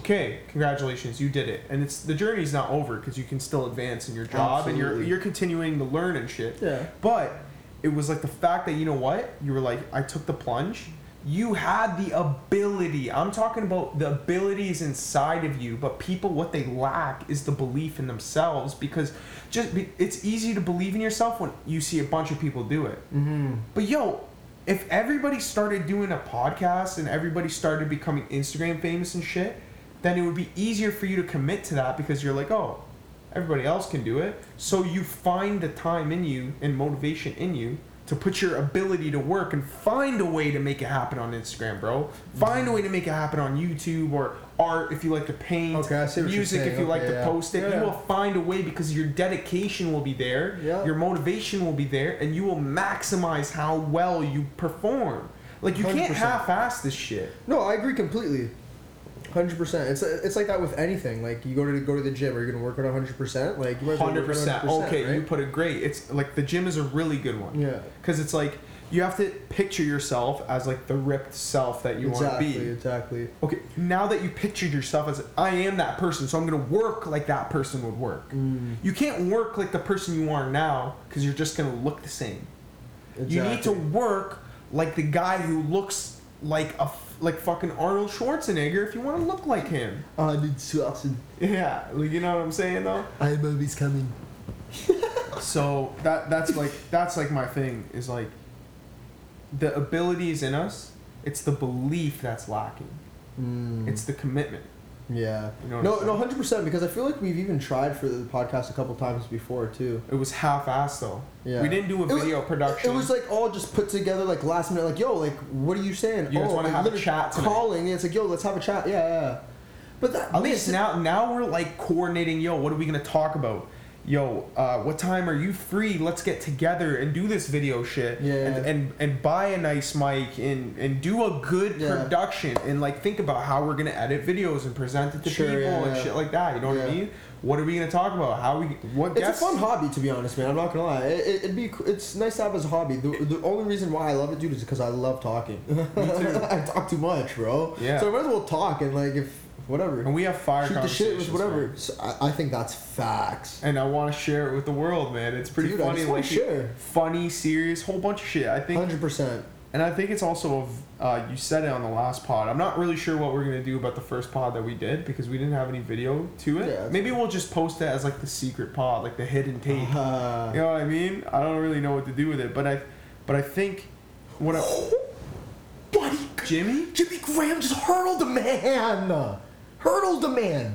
Speaker 1: okay congratulations you did it and it's the journey's not over because you can still advance in your job and you're you're continuing to learn and shit
Speaker 2: Yeah.
Speaker 1: but it was like the fact that you know what you were like i took the plunge you had the ability i'm talking about the abilities inside of you but people what they lack is the belief in themselves because just it's easy to believe in yourself when you see a bunch of people do it
Speaker 2: Mm-hmm.
Speaker 1: but yo if everybody started doing a podcast and everybody started becoming instagram famous and shit then it would be easier for you to commit to that because you're like oh everybody else can do it so you find the time in you and motivation in you to put your ability to work and find a way to make it happen on instagram bro find a way to make it happen on youtube or art if you like to paint
Speaker 2: Okay, I see what you're
Speaker 1: music if you like
Speaker 2: Okay,
Speaker 1: to
Speaker 2: yeah.
Speaker 1: post it
Speaker 2: Yeah.
Speaker 1: you will find a way because your dedication will be there
Speaker 2: Yeah.
Speaker 1: your motivation will be there and you will maximize how well you perform like you can't
Speaker 2: 100%.
Speaker 1: half-ass this shit
Speaker 2: No, I agree completely. Hundred percent. It's it's like that with anything. Like you go to go to the gym, are you gonna work at hundred percent? Like you might as well
Speaker 1: Hundred percent.
Speaker 2: 100%,
Speaker 1: Okay, you put it great. It's like the gym is a really good one.
Speaker 2: Yeah.
Speaker 1: Because it's like you have to picture yourself as like the ripped self that you
Speaker 2: exactly.
Speaker 1: want to be.
Speaker 2: Exactly.
Speaker 1: Okay, now that you pictured yourself as I am that person, so I'm gonna work like that person would work.
Speaker 2: Mm,
Speaker 1: You can't work like the person you are now because you're just gonna look the same. You need to work like the guy who looks like a like fucking Arnold Schwarzenegger if you want to look like him.
Speaker 2: Arnold Schwarzenegger.
Speaker 1: Yeah, like you know what I'm saying though.
Speaker 2: I'm always coming.
Speaker 1: So that that's like that's like my thing is like the ability is in us. It's the belief that's lacking.
Speaker 2: Mm,
Speaker 1: It's the commitment.
Speaker 2: Yeah.
Speaker 1: You know
Speaker 2: no, no, hundred percent. Because I feel like we've even tried for the podcast a couple times before too.
Speaker 1: It was half-assed though.
Speaker 2: Yeah.
Speaker 1: We didn't do a
Speaker 2: It was-
Speaker 1: video production.
Speaker 2: It was like all just put together, like last minute, like yo, like what are you saying?
Speaker 1: You
Speaker 2: oh,
Speaker 1: wanna
Speaker 2: like,
Speaker 1: have a chat tonight.
Speaker 2: Calling, and it's like yo, let's have a chat. Yeah, yeah. yeah. But that
Speaker 1: At least now now we're like coordinating. Yo, what are we gonna talk about? Yo, uh, what time are you free? Let's get together and do this video shit.
Speaker 2: Yeah.
Speaker 1: And and, and buy a nice mic and and do a good
Speaker 2: Yeah.
Speaker 1: production and like think about how we're gonna edit videos and present it to
Speaker 2: Sure,
Speaker 1: people
Speaker 2: yeah,
Speaker 1: and
Speaker 2: yeah.
Speaker 1: shit like that. You know what I mean? What are we gonna talk about? How we what
Speaker 2: It's
Speaker 1: guests?
Speaker 2: a fun hobby, to be honest, man. I'm not gonna lie. It, it, it'd be. It's nice to have as a hobby. The, the only reason why I love it, dude, is because I love talking.
Speaker 1: too.
Speaker 2: I talk too much, bro.
Speaker 1: Yeah.
Speaker 2: So I might as well talk and like if whatever.
Speaker 1: And we have fire
Speaker 2: Shoot the shit with
Speaker 1: conversations,
Speaker 2: whatever.
Speaker 1: man.
Speaker 2: So I, I think that's facts.
Speaker 1: And I want to share it with the world, man. It's pretty
Speaker 2: Dude, I
Speaker 1: funny,
Speaker 2: just wanna
Speaker 1: like
Speaker 2: share.
Speaker 1: funny, serious, whole bunch of shit. I think
Speaker 2: Hundred percent.
Speaker 1: And I think it's also of uh, you said it on the last pod. I'm not really sure what we're gonna do about the first pod that we did because we didn't have any video to it.
Speaker 2: Yeah, that's
Speaker 1: Maybe we'll just post it as like the secret pod, like the hidden tape.
Speaker 2: Uh,
Speaker 1: You know what I mean? I don't really know what to do with it, but I, but I think what I,
Speaker 2: buddy,
Speaker 1: Jimmy.
Speaker 2: Jimmy Graham just hurdled a man. Hurdled a man.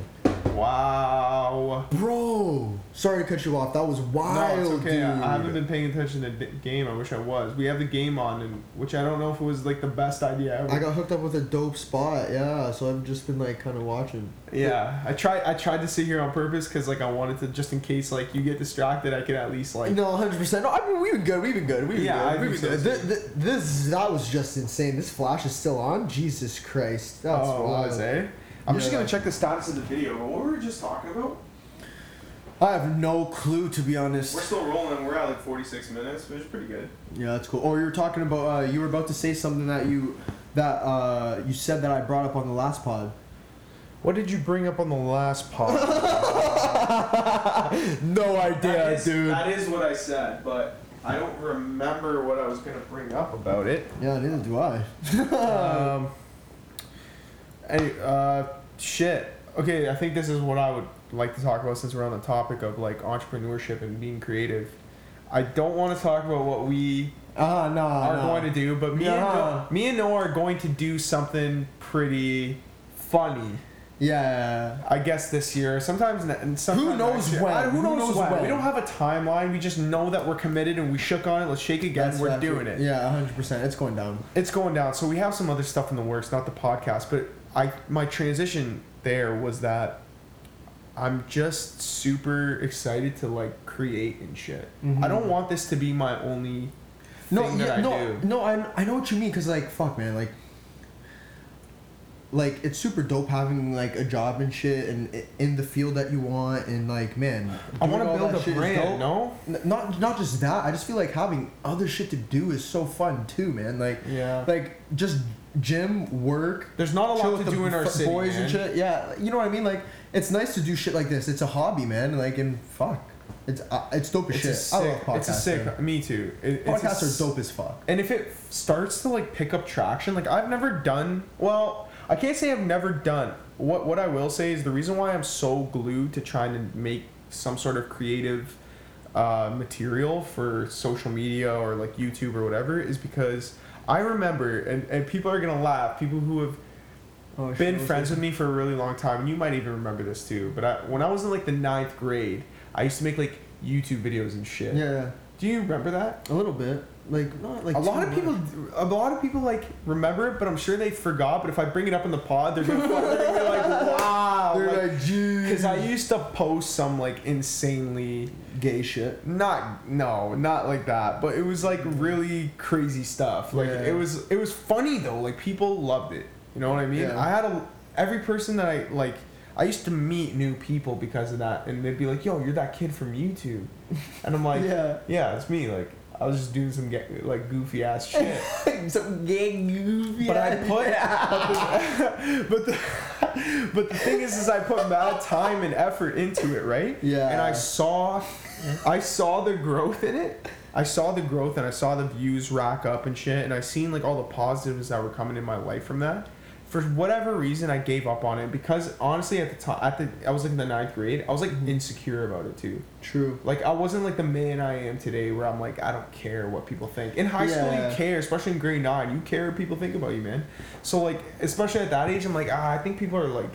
Speaker 1: Wow.
Speaker 2: Bro, sorry to cut you off. That was wild,
Speaker 1: no, it's okay.
Speaker 2: dude.
Speaker 1: I, haven't been paying attention to the game. I wish I was. We have the game on, and which I don't know if it was like the best idea ever.
Speaker 2: I got hooked up with a dope spot, yeah. So I've just been like kind of watching.
Speaker 1: Yeah, I tried. I tried to sit here on purpose because like I wanted to, just in case like you get distracted, I could at least like.
Speaker 2: No, hundred percent. No, I mean we've been good. We've been good. We've been
Speaker 1: Yeah,
Speaker 2: good. We've been
Speaker 1: so,
Speaker 2: good. Th- th- this that was just insane. This flash is still on. Jesus Christ, that's
Speaker 1: oh,
Speaker 2: wild.
Speaker 1: was eh? I'm just gonna check the status of the video. But what were we just talking about?
Speaker 2: I have no clue to be honest.
Speaker 1: We're still rolling. We're at like 46 minutes, which is pretty good.
Speaker 2: Yeah, that's cool. Or you were talking about. Uh, you were about to say something that you that uh, you said that I brought up on the last pod.
Speaker 1: What did you bring up on the last pod?
Speaker 2: no idea,
Speaker 1: That is-
Speaker 2: dude.
Speaker 1: That is what I said, but I don't remember what I was gonna bring up about it.
Speaker 2: Yeah, neither do I.
Speaker 1: um. Any, uh, shit. Okay, I think this is what I would like to talk about since we're on the topic of like entrepreneurship and being creative. I don't want to talk about what we
Speaker 2: Ah, no,
Speaker 1: are
Speaker 2: no.
Speaker 1: going to do, but me and
Speaker 2: Yeah.
Speaker 1: Noah, me and Noah are going to do something pretty funny.
Speaker 2: Yeah.
Speaker 1: I guess this year, sometimes, and sometimes
Speaker 2: Who knows
Speaker 1: year.
Speaker 2: when?
Speaker 1: I- who,
Speaker 2: Who
Speaker 1: knows,
Speaker 2: knows
Speaker 1: when?
Speaker 2: when?
Speaker 1: We don't have a timeline. We just know that we're committed and we shook on it. Let's shake again.
Speaker 2: That's
Speaker 1: we're doing it.
Speaker 2: Yeah, hundred percent. It's going down.
Speaker 1: It's going down. So we have some other stuff in the works, not the podcast, but I my transition there was that I'm just super excited to like create and shit.
Speaker 2: Mhm.
Speaker 1: I don't want this to be my only
Speaker 2: No, yeah,
Speaker 1: I
Speaker 2: no,
Speaker 1: do.
Speaker 2: no. I I know what you mean because like fuck, man, like. Like it's super dope having like a job and shit and in the field that you want and like man.
Speaker 1: I want to build a brand, no?
Speaker 2: Not not just that. I just feel like having other shit to do is so fun too, man. Like
Speaker 1: Yeah.
Speaker 2: like just gym work.
Speaker 1: There's not a lot to do in our
Speaker 2: f-
Speaker 1: city,
Speaker 2: boys
Speaker 1: man.
Speaker 2: and shit. Yeah, you know what I mean. Like it's nice to do shit like this. It's a hobby, man. Like and fuck, it's uh, it's dope as
Speaker 1: It's
Speaker 2: shit.
Speaker 1: a sick.
Speaker 2: I love podcasts.
Speaker 1: it's a sick.
Speaker 2: man.
Speaker 1: Me too. It, it's a
Speaker 2: Podcasts
Speaker 1: s-
Speaker 2: are dope as fuck.
Speaker 1: And if it f- starts to like pick up traction, like I've never done. Well, I can't say I've never done. What what I will say is the reason why I'm so glued to trying to make some sort of creative uh, material for social media or like YouTube or whatever is because I remember, and, and people are gonna laugh. People who have
Speaker 2: Oh,
Speaker 1: been friends with me for a really long time, and you might even remember this too. But I, when I was in like the ninth grade, I used to make like YouTube videos and shit.
Speaker 2: Yeah,
Speaker 1: Do you remember that?
Speaker 2: a little bit. Like not like
Speaker 1: a lot of people, a lot of people like remember it, but I'm sure they forgot. But if I bring it up in the pod, they're gonna, they're gonna be like, "Wow!"
Speaker 2: They're like,
Speaker 1: because I used to post some like insanely
Speaker 2: gay shit.
Speaker 1: not no not like that, but it was like really crazy stuff. Like
Speaker 2: Yeah.
Speaker 1: it was it was funny though. Like people loved it. You know what I mean?
Speaker 2: Yeah.
Speaker 1: I had a every person that I like. I used to meet new people because of that, and they'd be like, "Yo, you're that kid from YouTube," and I'm like,
Speaker 2: Yeah.
Speaker 1: yeah, it's me." Like I was just doing some like goofy ass shit.
Speaker 2: Some gay goofy.
Speaker 1: But I put, but the, but the, but the thing is, is I put mad time and effort into it, right?
Speaker 2: Yeah.
Speaker 1: And I saw, I saw the growth in it. I saw the growth and I saw the views rack up and shit, and I seen like all the positives that were coming in my life from that. For whatever reason, I gave up on it because honestly, at the time, at the I was like in the ninth grade, I was like insecure about it too.
Speaker 2: True.
Speaker 1: Like I wasn't like the man I am today, where I'm like I don't care what people think. In high school, you care, especially in grade nine. You care what people think about you, man. So like, especially at that age, I'm like, ah, I think people are like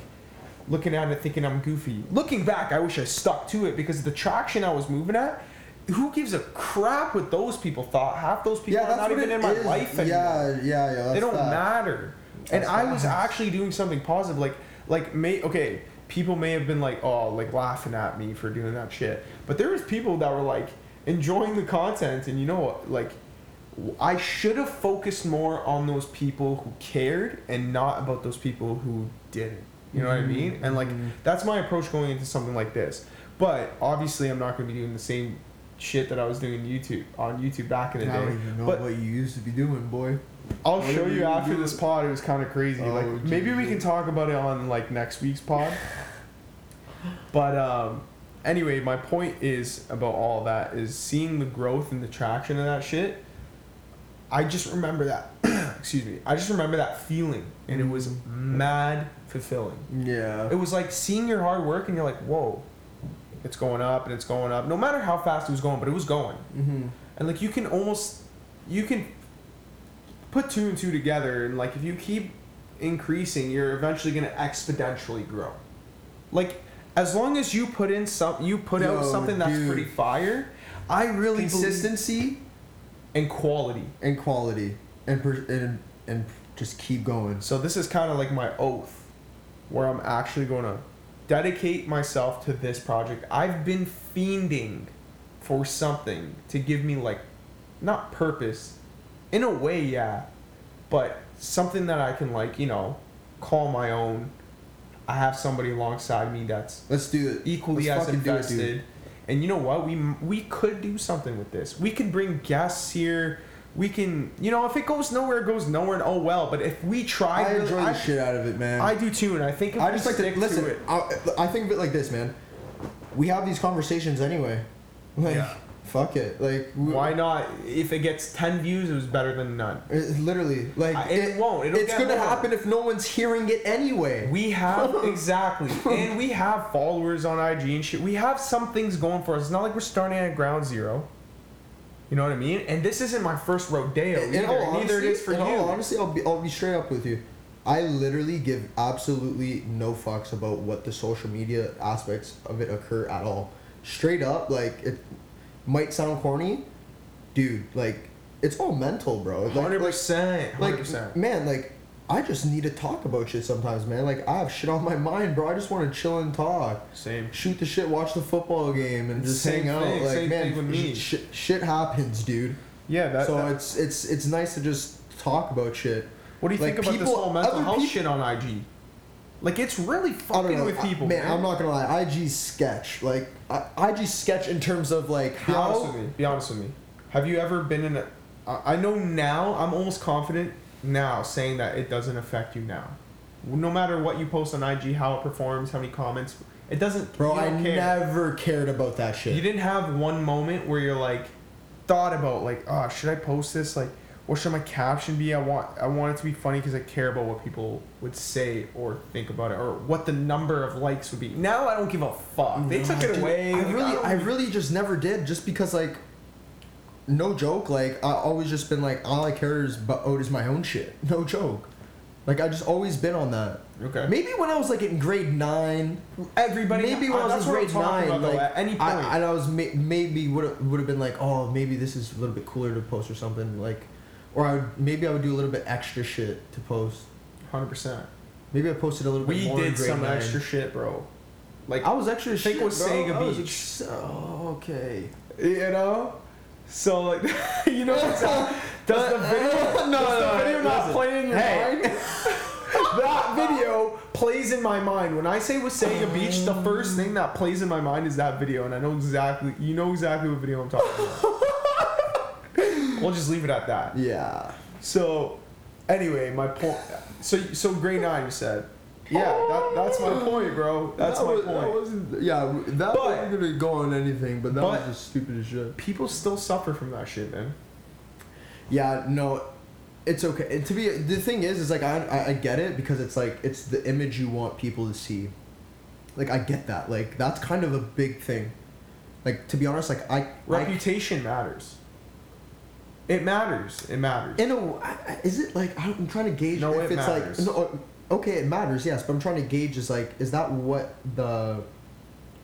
Speaker 1: looking at it thinking I'm goofy. Looking back, I wish I stuck to it because the traction I was moving at. Who gives a crap what those people thought? Half those people
Speaker 2: Yeah,
Speaker 1: are not even in my
Speaker 2: is.
Speaker 1: life anymore
Speaker 2: Yeah, yeah, yeah.
Speaker 1: they don't
Speaker 2: that.
Speaker 1: matter. And I was actually doing something positive, like like may okay. people may have been like, oh, like laughing at me for doing that shit. But there was people that were like enjoying the content, and you know what, like. I should have focused more on those people who cared and not about those people who didn't. You know what I mean? And like
Speaker 2: Mhm.
Speaker 1: that's my approach going into something like this. But obviously, I'm not going to be doing the same shit that I was doing YouTube on YouTube back in the
Speaker 2: I don't
Speaker 1: day.
Speaker 2: even know
Speaker 1: But
Speaker 2: what you used to be doing, boy.
Speaker 1: I'll show you
Speaker 2: you
Speaker 1: after this pod. It was kind of crazy.
Speaker 2: Oh,
Speaker 1: like maybe we can talk about it on like next week's pod. But um, anyway, my point is about all that is seeing the growth and the traction of that shit. I just remember that. excuse me. I just remember that feeling, and it was mad fulfilling.
Speaker 2: Yeah.
Speaker 1: It was like seeing your hard work, and you're like, whoa, it's going up and it's going up. No matter how fast it was going, but it was going.
Speaker 2: Mm-hmm.
Speaker 1: And like you can almost, you can put two and two together, and like if you keep increasing, you're eventually gonna exponentially grow. Like as long as you put in some, you put out
Speaker 2: Yo,
Speaker 1: something that's
Speaker 2: dude.
Speaker 1: pretty fire. I really believe
Speaker 2: Consistency
Speaker 1: and quality.
Speaker 2: and quality, and per- and and just keep going.
Speaker 1: So this is kind of like my oath, where I'm actually going to dedicate myself to this project. I've been fiending for something to give me like, not purpose, in a way, yeah, but something that I can like, you know, call my own. I have somebody alongside me that's
Speaker 2: Let's do it.
Speaker 1: equally
Speaker 2: Let's
Speaker 1: as
Speaker 2: do it,
Speaker 1: invested. and you know what? We we could do something with this. We could bring guests here. We can, you know, if it goes nowhere, it goes nowhere, and oh well. But if we try,
Speaker 2: I
Speaker 1: really-
Speaker 2: enjoy
Speaker 1: I,
Speaker 2: the shit out of it, man.
Speaker 1: I do too, and I think if
Speaker 2: I
Speaker 1: we
Speaker 2: just like
Speaker 1: stick
Speaker 2: to listen.
Speaker 1: it,
Speaker 2: I, I think of it like this, man. We have these conversations anyway. Like,
Speaker 1: Yeah.
Speaker 2: Fuck it. Like, we-
Speaker 1: why not? If it gets ten views, it was better than none.
Speaker 2: It, literally, like
Speaker 1: I- and it won't. It'll
Speaker 2: it's gonna
Speaker 1: more.
Speaker 2: happen if no one's hearing it anyway.
Speaker 1: We have exactly, and we have followers on IG and shit. We have some things going for us. It's not like we're starting at ground zero. You know what I mean? And this isn't my first rodeo
Speaker 2: In-
Speaker 1: either.
Speaker 2: in
Speaker 1: Neither it is for you.
Speaker 2: all honesty, I'll be I'll be straight up with you. I literally give absolutely no fucks about what the social media aspects of it occur at all. Straight up, like it might sound corny, dude. Like it's all mental, bro. Like,
Speaker 1: Hundred
Speaker 2: like,
Speaker 1: percent. Hundred
Speaker 2: like
Speaker 1: percent.
Speaker 2: man, like I just need to talk about shit sometimes, man. Like I have shit on my mind, bro. I just want to chill and talk,
Speaker 1: Same.
Speaker 2: shoot the shit, watch the football game, and just
Speaker 1: Same
Speaker 2: hang out.
Speaker 1: thing,
Speaker 2: Like
Speaker 1: same
Speaker 2: man,
Speaker 1: thing with me.
Speaker 2: sh- shit happens, dude.
Speaker 1: Yeah. That.
Speaker 2: so
Speaker 1: that-
Speaker 2: it's it's it's nice to just talk about shit.
Speaker 1: what do you
Speaker 2: like,
Speaker 1: think about this
Speaker 2: people-
Speaker 1: whole mental health
Speaker 2: peop-
Speaker 1: shit on IG? Like it's really
Speaker 2: I
Speaker 1: fucking with people,
Speaker 2: man,
Speaker 1: man.
Speaker 2: I'm not gonna lie. IG sketch, like I, IG sketch in terms of like how.
Speaker 1: Be honest with me. Be honest with me. Have you ever been in a? I I know now. I'm almost confident now saying that it doesn't affect you now. No matter what you post on IG, how it performs, how many comments, it doesn't.
Speaker 2: Bro, I
Speaker 1: care.
Speaker 2: never cared about that shit.
Speaker 1: You didn't have one moment where you're like, thought about like, oh, should I post this? Like, what should my caption be? I want, I want it to be funny because I care about what people would say or think about it, or what the number of likes would be. Now I don't give a fuck. They took it
Speaker 2: Dude,
Speaker 1: away.
Speaker 2: I
Speaker 1: Like,
Speaker 2: really,
Speaker 1: don't
Speaker 2: I really just never did, just because like, no joke. Like I always just been like, all I care is about out is my own shit. No joke. Like I just always been on that.
Speaker 1: Okay.
Speaker 2: Maybe when I was like in grade nine,
Speaker 1: Everybody.
Speaker 2: maybe when I was in grade nine,
Speaker 1: about, though,
Speaker 2: like
Speaker 1: at any point.
Speaker 2: I, and I was ma- maybe would would have been like, oh, maybe this is a little bit cooler to post or something like, or I would maybe I would do a little bit extra shit to post.
Speaker 1: Hundred percent.
Speaker 2: Maybe I posted a little bit
Speaker 1: We
Speaker 2: more.
Speaker 1: did some
Speaker 2: nine.
Speaker 1: extra shit, bro. Like
Speaker 2: I was extra
Speaker 1: think
Speaker 2: shit,
Speaker 1: with
Speaker 2: bro.
Speaker 1: Sega
Speaker 2: I was
Speaker 1: Beach.
Speaker 2: ex- oh, okay.
Speaker 1: you know. So like, you know, does the video
Speaker 2: No,
Speaker 1: does
Speaker 2: no,
Speaker 1: the video not
Speaker 2: listen.
Speaker 1: play in your
Speaker 2: Hey.
Speaker 1: mind? that video plays in my mind. When I say Wasaga Beach, the first thing that plays in my mind is that video, and I know exactly. You know exactly what video I'm talking about. We'll just leave it at that.
Speaker 2: Yeah.
Speaker 1: So, anyway, my point. So, so grade nine, you said. Yeah, that, that's my oh! point, bro. That's
Speaker 2: that
Speaker 1: my
Speaker 2: was,
Speaker 1: point.
Speaker 2: That wasn't, yeah, that
Speaker 1: But-
Speaker 2: wasn't gonna go on anything, but that
Speaker 1: but-
Speaker 2: was just stupid as shit.
Speaker 1: People still suffer from that shit, man.
Speaker 2: Yeah, no, it's okay. And to be the thing is, is like I, I I get it because it's like it's the image you want people to see. Like I get that. Like that's kind of a big thing. Like to be honest, like I I,
Speaker 1: Reputation matters. It matters. It matters.
Speaker 2: Uh, in a is it like I'm trying to gauge
Speaker 1: No,
Speaker 2: if
Speaker 1: it
Speaker 2: it's
Speaker 1: matters.
Speaker 2: like no, uh, okay, it matters, yes, but I'm trying to gauge is like is that what the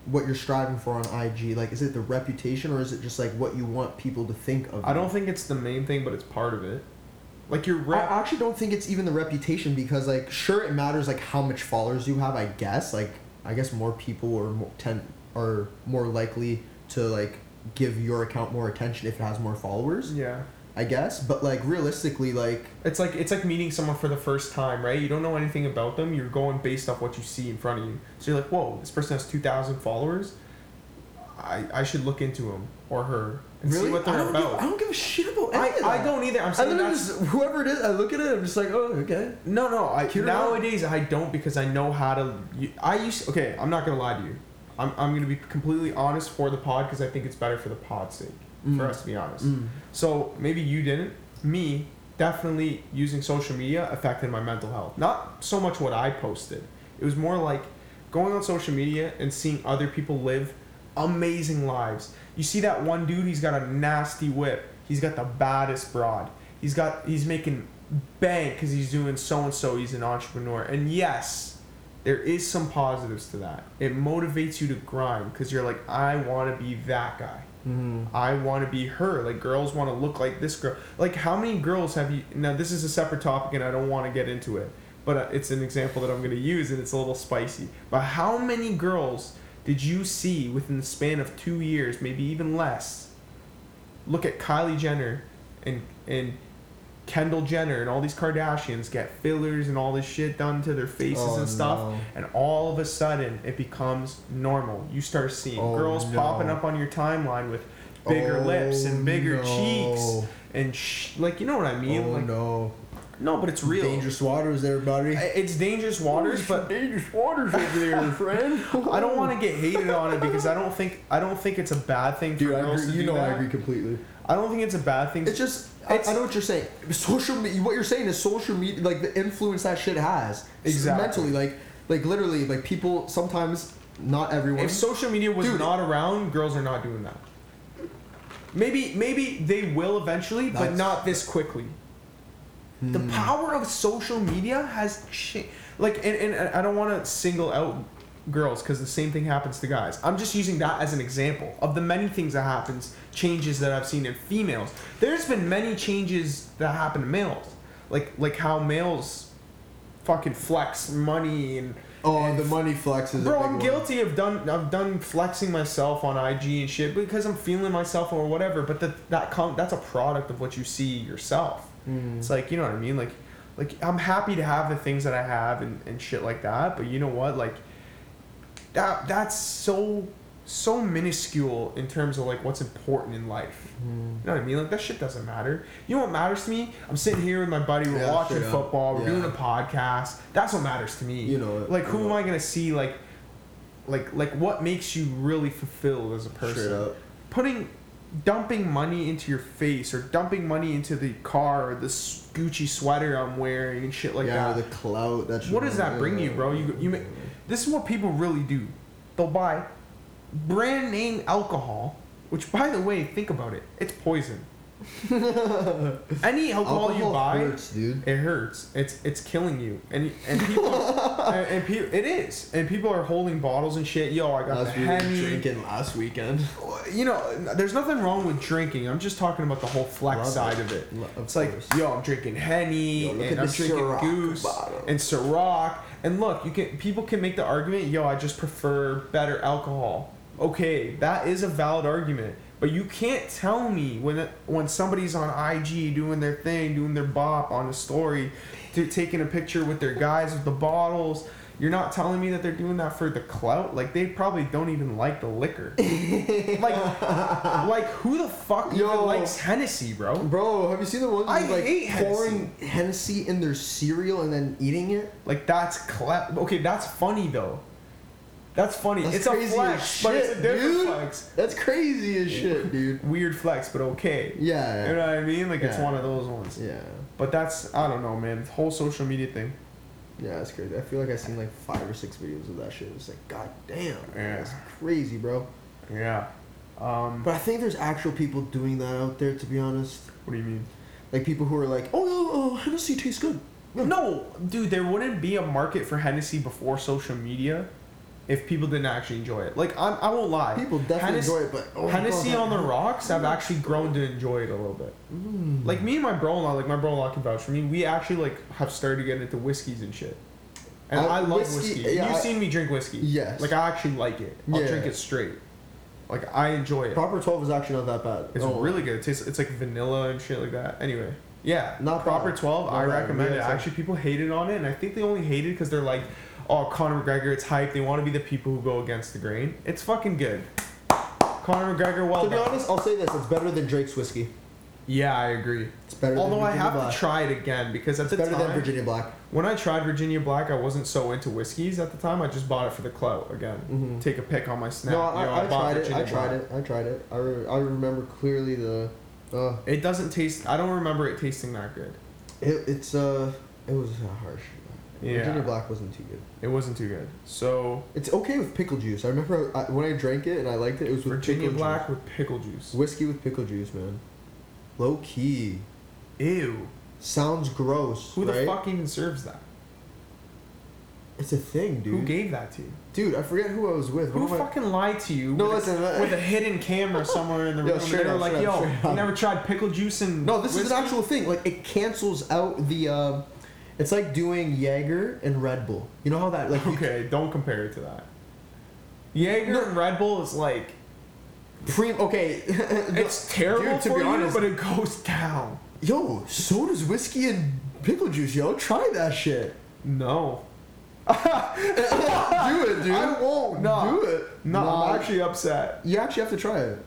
Speaker 2: what you're striving for on IG? Like, is it the reputation or is it just like what you want people to think of?
Speaker 1: I
Speaker 2: you?
Speaker 1: don't think it's the main thing, but it's part of it. Like your
Speaker 2: I actually don't think it's even the reputation because like sure it matters like how much followers you have I guess like I guess more people are more ten are more likely to like give your account more attention if it has more followers.
Speaker 1: Yeah.
Speaker 2: I guess, but like realistically, like
Speaker 1: It's like it's like meeting someone for the first time, right? You don't know anything about them. You're going based off what you see in front of you. So you're like, whoa, this person has two thousand followers. I I should look into him or her and
Speaker 2: really,
Speaker 1: see what they're
Speaker 2: don't
Speaker 1: about.
Speaker 2: give, I don't give a shit about any
Speaker 1: I,
Speaker 2: of
Speaker 1: I don't either. I'm
Speaker 2: And
Speaker 1: saying
Speaker 2: then I'm
Speaker 1: that's,
Speaker 2: just whoever it is, I look at it, I'm just like, oh, okay.
Speaker 1: no, no. I
Speaker 2: Cute
Speaker 1: nowadays I don't because I know how to. I used okay. I'm not gonna lie to you. I'm I'm gonna be completely honest for the pod because I think it's better for the pod's sake
Speaker 2: Mm.
Speaker 1: for us to be honest.
Speaker 2: Mm.
Speaker 1: So maybe you didn't. Me, definitely using social media affected my mental health. Not so much what I posted. It was more like going on social media and seeing other people live amazing lives. You see that one dude, he's got a nasty whip. He's got the baddest broad. He's got he's making bank because he's doing so and so. He's an entrepreneur. And yes, there is some positives to that. It motivates you to grind because you're like, I want to be that guy.
Speaker 2: Mm.
Speaker 1: I want to be her. Like girls want to look like this girl. Like how many girls have you? Now this is a separate topic, and I don't want to get into it, but uh, it's an example that I'm going to use, and it's a little spicy. But how many girls did you see within the span of two years, maybe even less? Look at Kylie Jenner, and and Kendall Jenner, and all these Kardashians get fillers and all this shit done to their faces
Speaker 2: Oh,
Speaker 1: and stuff,
Speaker 2: no.
Speaker 1: and all of a sudden it becomes normal. You start seeing
Speaker 2: Oh,
Speaker 1: girls
Speaker 2: no.
Speaker 1: popping up on your timeline with bigger oh, lips and
Speaker 2: Oh,
Speaker 1: bigger
Speaker 2: no.
Speaker 1: cheeks and sh- like you know what I mean?
Speaker 2: oh
Speaker 1: like
Speaker 2: no.
Speaker 1: no, but it's real.
Speaker 2: Dangerous waters there, buddy.
Speaker 1: It's dangerous waters, but
Speaker 2: dangerous waters over there, friend.
Speaker 1: I don't want to get hated on it because I don't think I don't think it's a bad thing for
Speaker 2: Dude, I
Speaker 1: girls
Speaker 2: agree.
Speaker 1: to
Speaker 2: You
Speaker 1: do
Speaker 2: know I agree completely.
Speaker 1: I don't think it's a bad thing.
Speaker 2: It's just I, I know what you're saying. Social media. What you're saying is social media, like the influence that shit has.
Speaker 1: Exactly.
Speaker 2: Mentally, like like literally, like people sometimes. Not everyone.
Speaker 1: if social media was
Speaker 2: Dude.
Speaker 1: not around, girls are not doing that. Maybe maybe they will eventually, but not this quickly. The
Speaker 2: Hmm.
Speaker 1: power of social media has changed. Like, and, and I don't want to single out girls because the same thing happens to guys. I'm just using that as an example of the many things that happens, changes that I've seen in females. There's been many changes that happen to males, like like how males fucking flex money and.
Speaker 2: oh,
Speaker 1: and
Speaker 2: the money flex is.
Speaker 1: Bro, I'm
Speaker 2: one.
Speaker 1: guilty of done. I've done flexing myself on IG and shit because I'm feeling myself or whatever. But that that com- that's a product of what you see yourself.
Speaker 2: Mm.
Speaker 1: It's like you know what I mean. Like, like I'm happy to have the things that I have and, and shit like that. But you know what? Like, that that's so so minuscule in terms of like what's important in life.
Speaker 2: Mm.
Speaker 1: You know what I mean? Like that shit doesn't matter. You know what matters to me? I'm sitting here with my buddy. We're
Speaker 2: Yeah,
Speaker 1: watching
Speaker 2: up.
Speaker 1: football. We're
Speaker 2: Yeah.
Speaker 1: doing a podcast. That's what matters to me.
Speaker 2: You know it.
Speaker 1: Like who
Speaker 2: know
Speaker 1: am. I gonna see? Like, like like what makes you really fulfilled as a person? Putting, dumping money into your face or dumping money into the car or this Gucci sweater I'm wearing and shit like that.
Speaker 2: yeah,
Speaker 1: that.
Speaker 2: the clout. That
Speaker 1: What does that bring you, bro? You you make, this is what people really do. They'll buy brand name alcohol, which by the way, think about it, it's poison. Any alcohol, you buy,
Speaker 2: hurts, dude.
Speaker 1: it hurts. It's it's killing you, and and people and, and people it is, and people are holding bottles and shit. Yo, I got
Speaker 2: Last
Speaker 1: the Henny.
Speaker 2: drinking last weekend.
Speaker 1: You know, there's nothing wrong with drinking. I'm just talking about the whole flex
Speaker 2: Love
Speaker 1: side
Speaker 2: it.
Speaker 1: of it. It's like,
Speaker 2: course.
Speaker 1: yo, I'm drinking Henny,
Speaker 2: Yo, look
Speaker 1: and
Speaker 2: at
Speaker 1: I'm drinking
Speaker 2: Ciroc
Speaker 1: Goose
Speaker 2: bottle.
Speaker 1: and Ciroc. And look, you can people can make the argument, yo, I just prefer better alcohol. Okay, that is a valid argument. But you can't tell me when it, when somebody's on IG doing their thing, doing their bop on a story, to, taking a picture with their guys with the bottles. You're not telling me that they're doing that for the clout. Like they probably don't even like the liquor. like, like who the fuck
Speaker 2: Yo.
Speaker 1: even likes Hennessy, bro?
Speaker 2: Bro, have you seen the ones
Speaker 1: I
Speaker 2: like
Speaker 1: hate
Speaker 2: pouring Hennessy in their cereal and then eating it?
Speaker 1: Like that's cla- okay. That's funny though. That's funny.
Speaker 2: That's
Speaker 1: it's a
Speaker 2: crazy
Speaker 1: flex,
Speaker 2: as
Speaker 1: but it's a
Speaker 2: shit,
Speaker 1: different
Speaker 2: dude.
Speaker 1: flex.
Speaker 2: That's crazy as shit, dude.
Speaker 1: Weird flex, but okay.
Speaker 2: Yeah.
Speaker 1: You know what I mean? Like it's one of those ones.
Speaker 2: Yeah.
Speaker 1: But that's I don't know, man. The whole social media thing.
Speaker 2: Yeah, that's crazy. I feel like I've seen like five or six videos of that shit. It's like, god damn.
Speaker 1: Yeah.
Speaker 2: That's crazy, bro.
Speaker 1: Yeah. Um.
Speaker 2: But I think there's actual people doing that out there, to be honest.
Speaker 1: What do you mean?
Speaker 2: Like people who are like, oh, no, oh, Hennessy tastes good.
Speaker 1: No, dude. There wouldn't be a market for Hennessy before social media, if people didn't actually enjoy it. Like I'm, I won't lie.
Speaker 2: People definitely
Speaker 1: Hennessy-
Speaker 2: enjoy it, but oh,
Speaker 1: Hennessy
Speaker 2: God,
Speaker 1: on the rocks, I've actually grown to enjoy it a little bit.
Speaker 2: Mm.
Speaker 1: Like me and my bro-in-law, like my bro-in-law can vouch for me. We actually like have started getting into whiskeys and shit. And
Speaker 2: I-
Speaker 1: I, love
Speaker 2: whiskey-
Speaker 1: whiskey.
Speaker 2: yeah,
Speaker 1: You've
Speaker 2: I-
Speaker 1: seen me drink whiskey.
Speaker 2: Yes.
Speaker 1: Like I actually like it. I'll
Speaker 2: Yeah.
Speaker 1: drink it straight. Like I enjoy it.
Speaker 2: Proper 12 is actually not that bad.
Speaker 1: It's
Speaker 2: Oh,
Speaker 1: really good. It tastes it's like vanilla and shit like that. Anyway, yeah,
Speaker 2: Not
Speaker 1: proper
Speaker 2: bad.
Speaker 1: twelve.
Speaker 2: Not
Speaker 1: I
Speaker 2: bad.
Speaker 1: recommend
Speaker 2: Yeah,
Speaker 1: it.
Speaker 2: like-
Speaker 1: Actually, people hated on it, and I think they only hated because they're like, "Oh, Conor McGregor, it's hype. They want to be the people who go against the grain." It's fucking good. Conor McGregor, well
Speaker 2: To be
Speaker 1: done.
Speaker 2: honest, I'll say this: it's better than Drake's whiskey.
Speaker 1: yeah, I agree.
Speaker 2: It's better.
Speaker 1: Although
Speaker 2: than
Speaker 1: I
Speaker 2: Virginia
Speaker 1: have
Speaker 2: Black.
Speaker 1: to try it again because at
Speaker 2: It's
Speaker 1: the
Speaker 2: better
Speaker 1: time
Speaker 2: than Virginia Black.
Speaker 1: when I tried Virginia Black, I wasn't so into whiskeys at the time. I just bought it for the clout again.
Speaker 2: Mhm.
Speaker 1: Take a pic on my snap.
Speaker 2: no,
Speaker 1: Yo,
Speaker 2: I, I,
Speaker 1: bought
Speaker 2: tried it. I
Speaker 1: Virginia
Speaker 2: tried
Speaker 1: Black.
Speaker 2: it. I tried it. I, re- I remember clearly the. Uh,
Speaker 1: It doesn't taste. I don't remember it tasting that good.
Speaker 2: it, it's uh, it was uh, harsh.
Speaker 1: Yeah.
Speaker 2: Virginia Black wasn't too good.
Speaker 1: It wasn't too good. So
Speaker 2: It's okay with pickle juice. I remember I, when I drank it and I liked it. It was with
Speaker 1: Virginia
Speaker 2: pickle
Speaker 1: Black
Speaker 2: juice.
Speaker 1: with pickle juice.
Speaker 2: Whiskey with pickle juice, man. Low key.
Speaker 1: Ew.
Speaker 2: Sounds gross.
Speaker 1: Who the fuck even serves that?
Speaker 2: It's a thing, dude.
Speaker 1: Who gave that to you?
Speaker 2: Dude, I forget who I was with.
Speaker 1: Who
Speaker 2: One of my-
Speaker 1: fucking lied to you?
Speaker 2: No,
Speaker 1: with,
Speaker 2: listen,
Speaker 1: a, with a hidden camera somewhere in the
Speaker 2: Yo,
Speaker 1: room.
Speaker 2: straight
Speaker 1: they were like,
Speaker 2: up,
Speaker 1: "Yo, you
Speaker 2: up.
Speaker 1: never tried pickle juice and
Speaker 2: No, this is
Speaker 1: whiskey?"
Speaker 2: an actual thing. Like it cancels out the. Uh, it's like doing Jaeger and Red Bull. You know how that like. you-
Speaker 1: Okay, don't compare it to that. Jaeger
Speaker 2: No.
Speaker 1: and Red Bull is like
Speaker 2: Pre- okay.
Speaker 1: it's terrible
Speaker 2: Dude, to
Speaker 1: for
Speaker 2: be
Speaker 1: you,
Speaker 2: honest-
Speaker 1: but it goes down.
Speaker 2: Yo, so does whiskey and pickle juice, yo. Try that shit.
Speaker 1: No,
Speaker 2: do it, dude.
Speaker 1: I won't. No.
Speaker 2: Do it.
Speaker 1: no,
Speaker 2: Nah.
Speaker 1: I'm actually upset.
Speaker 2: You actually have to try it.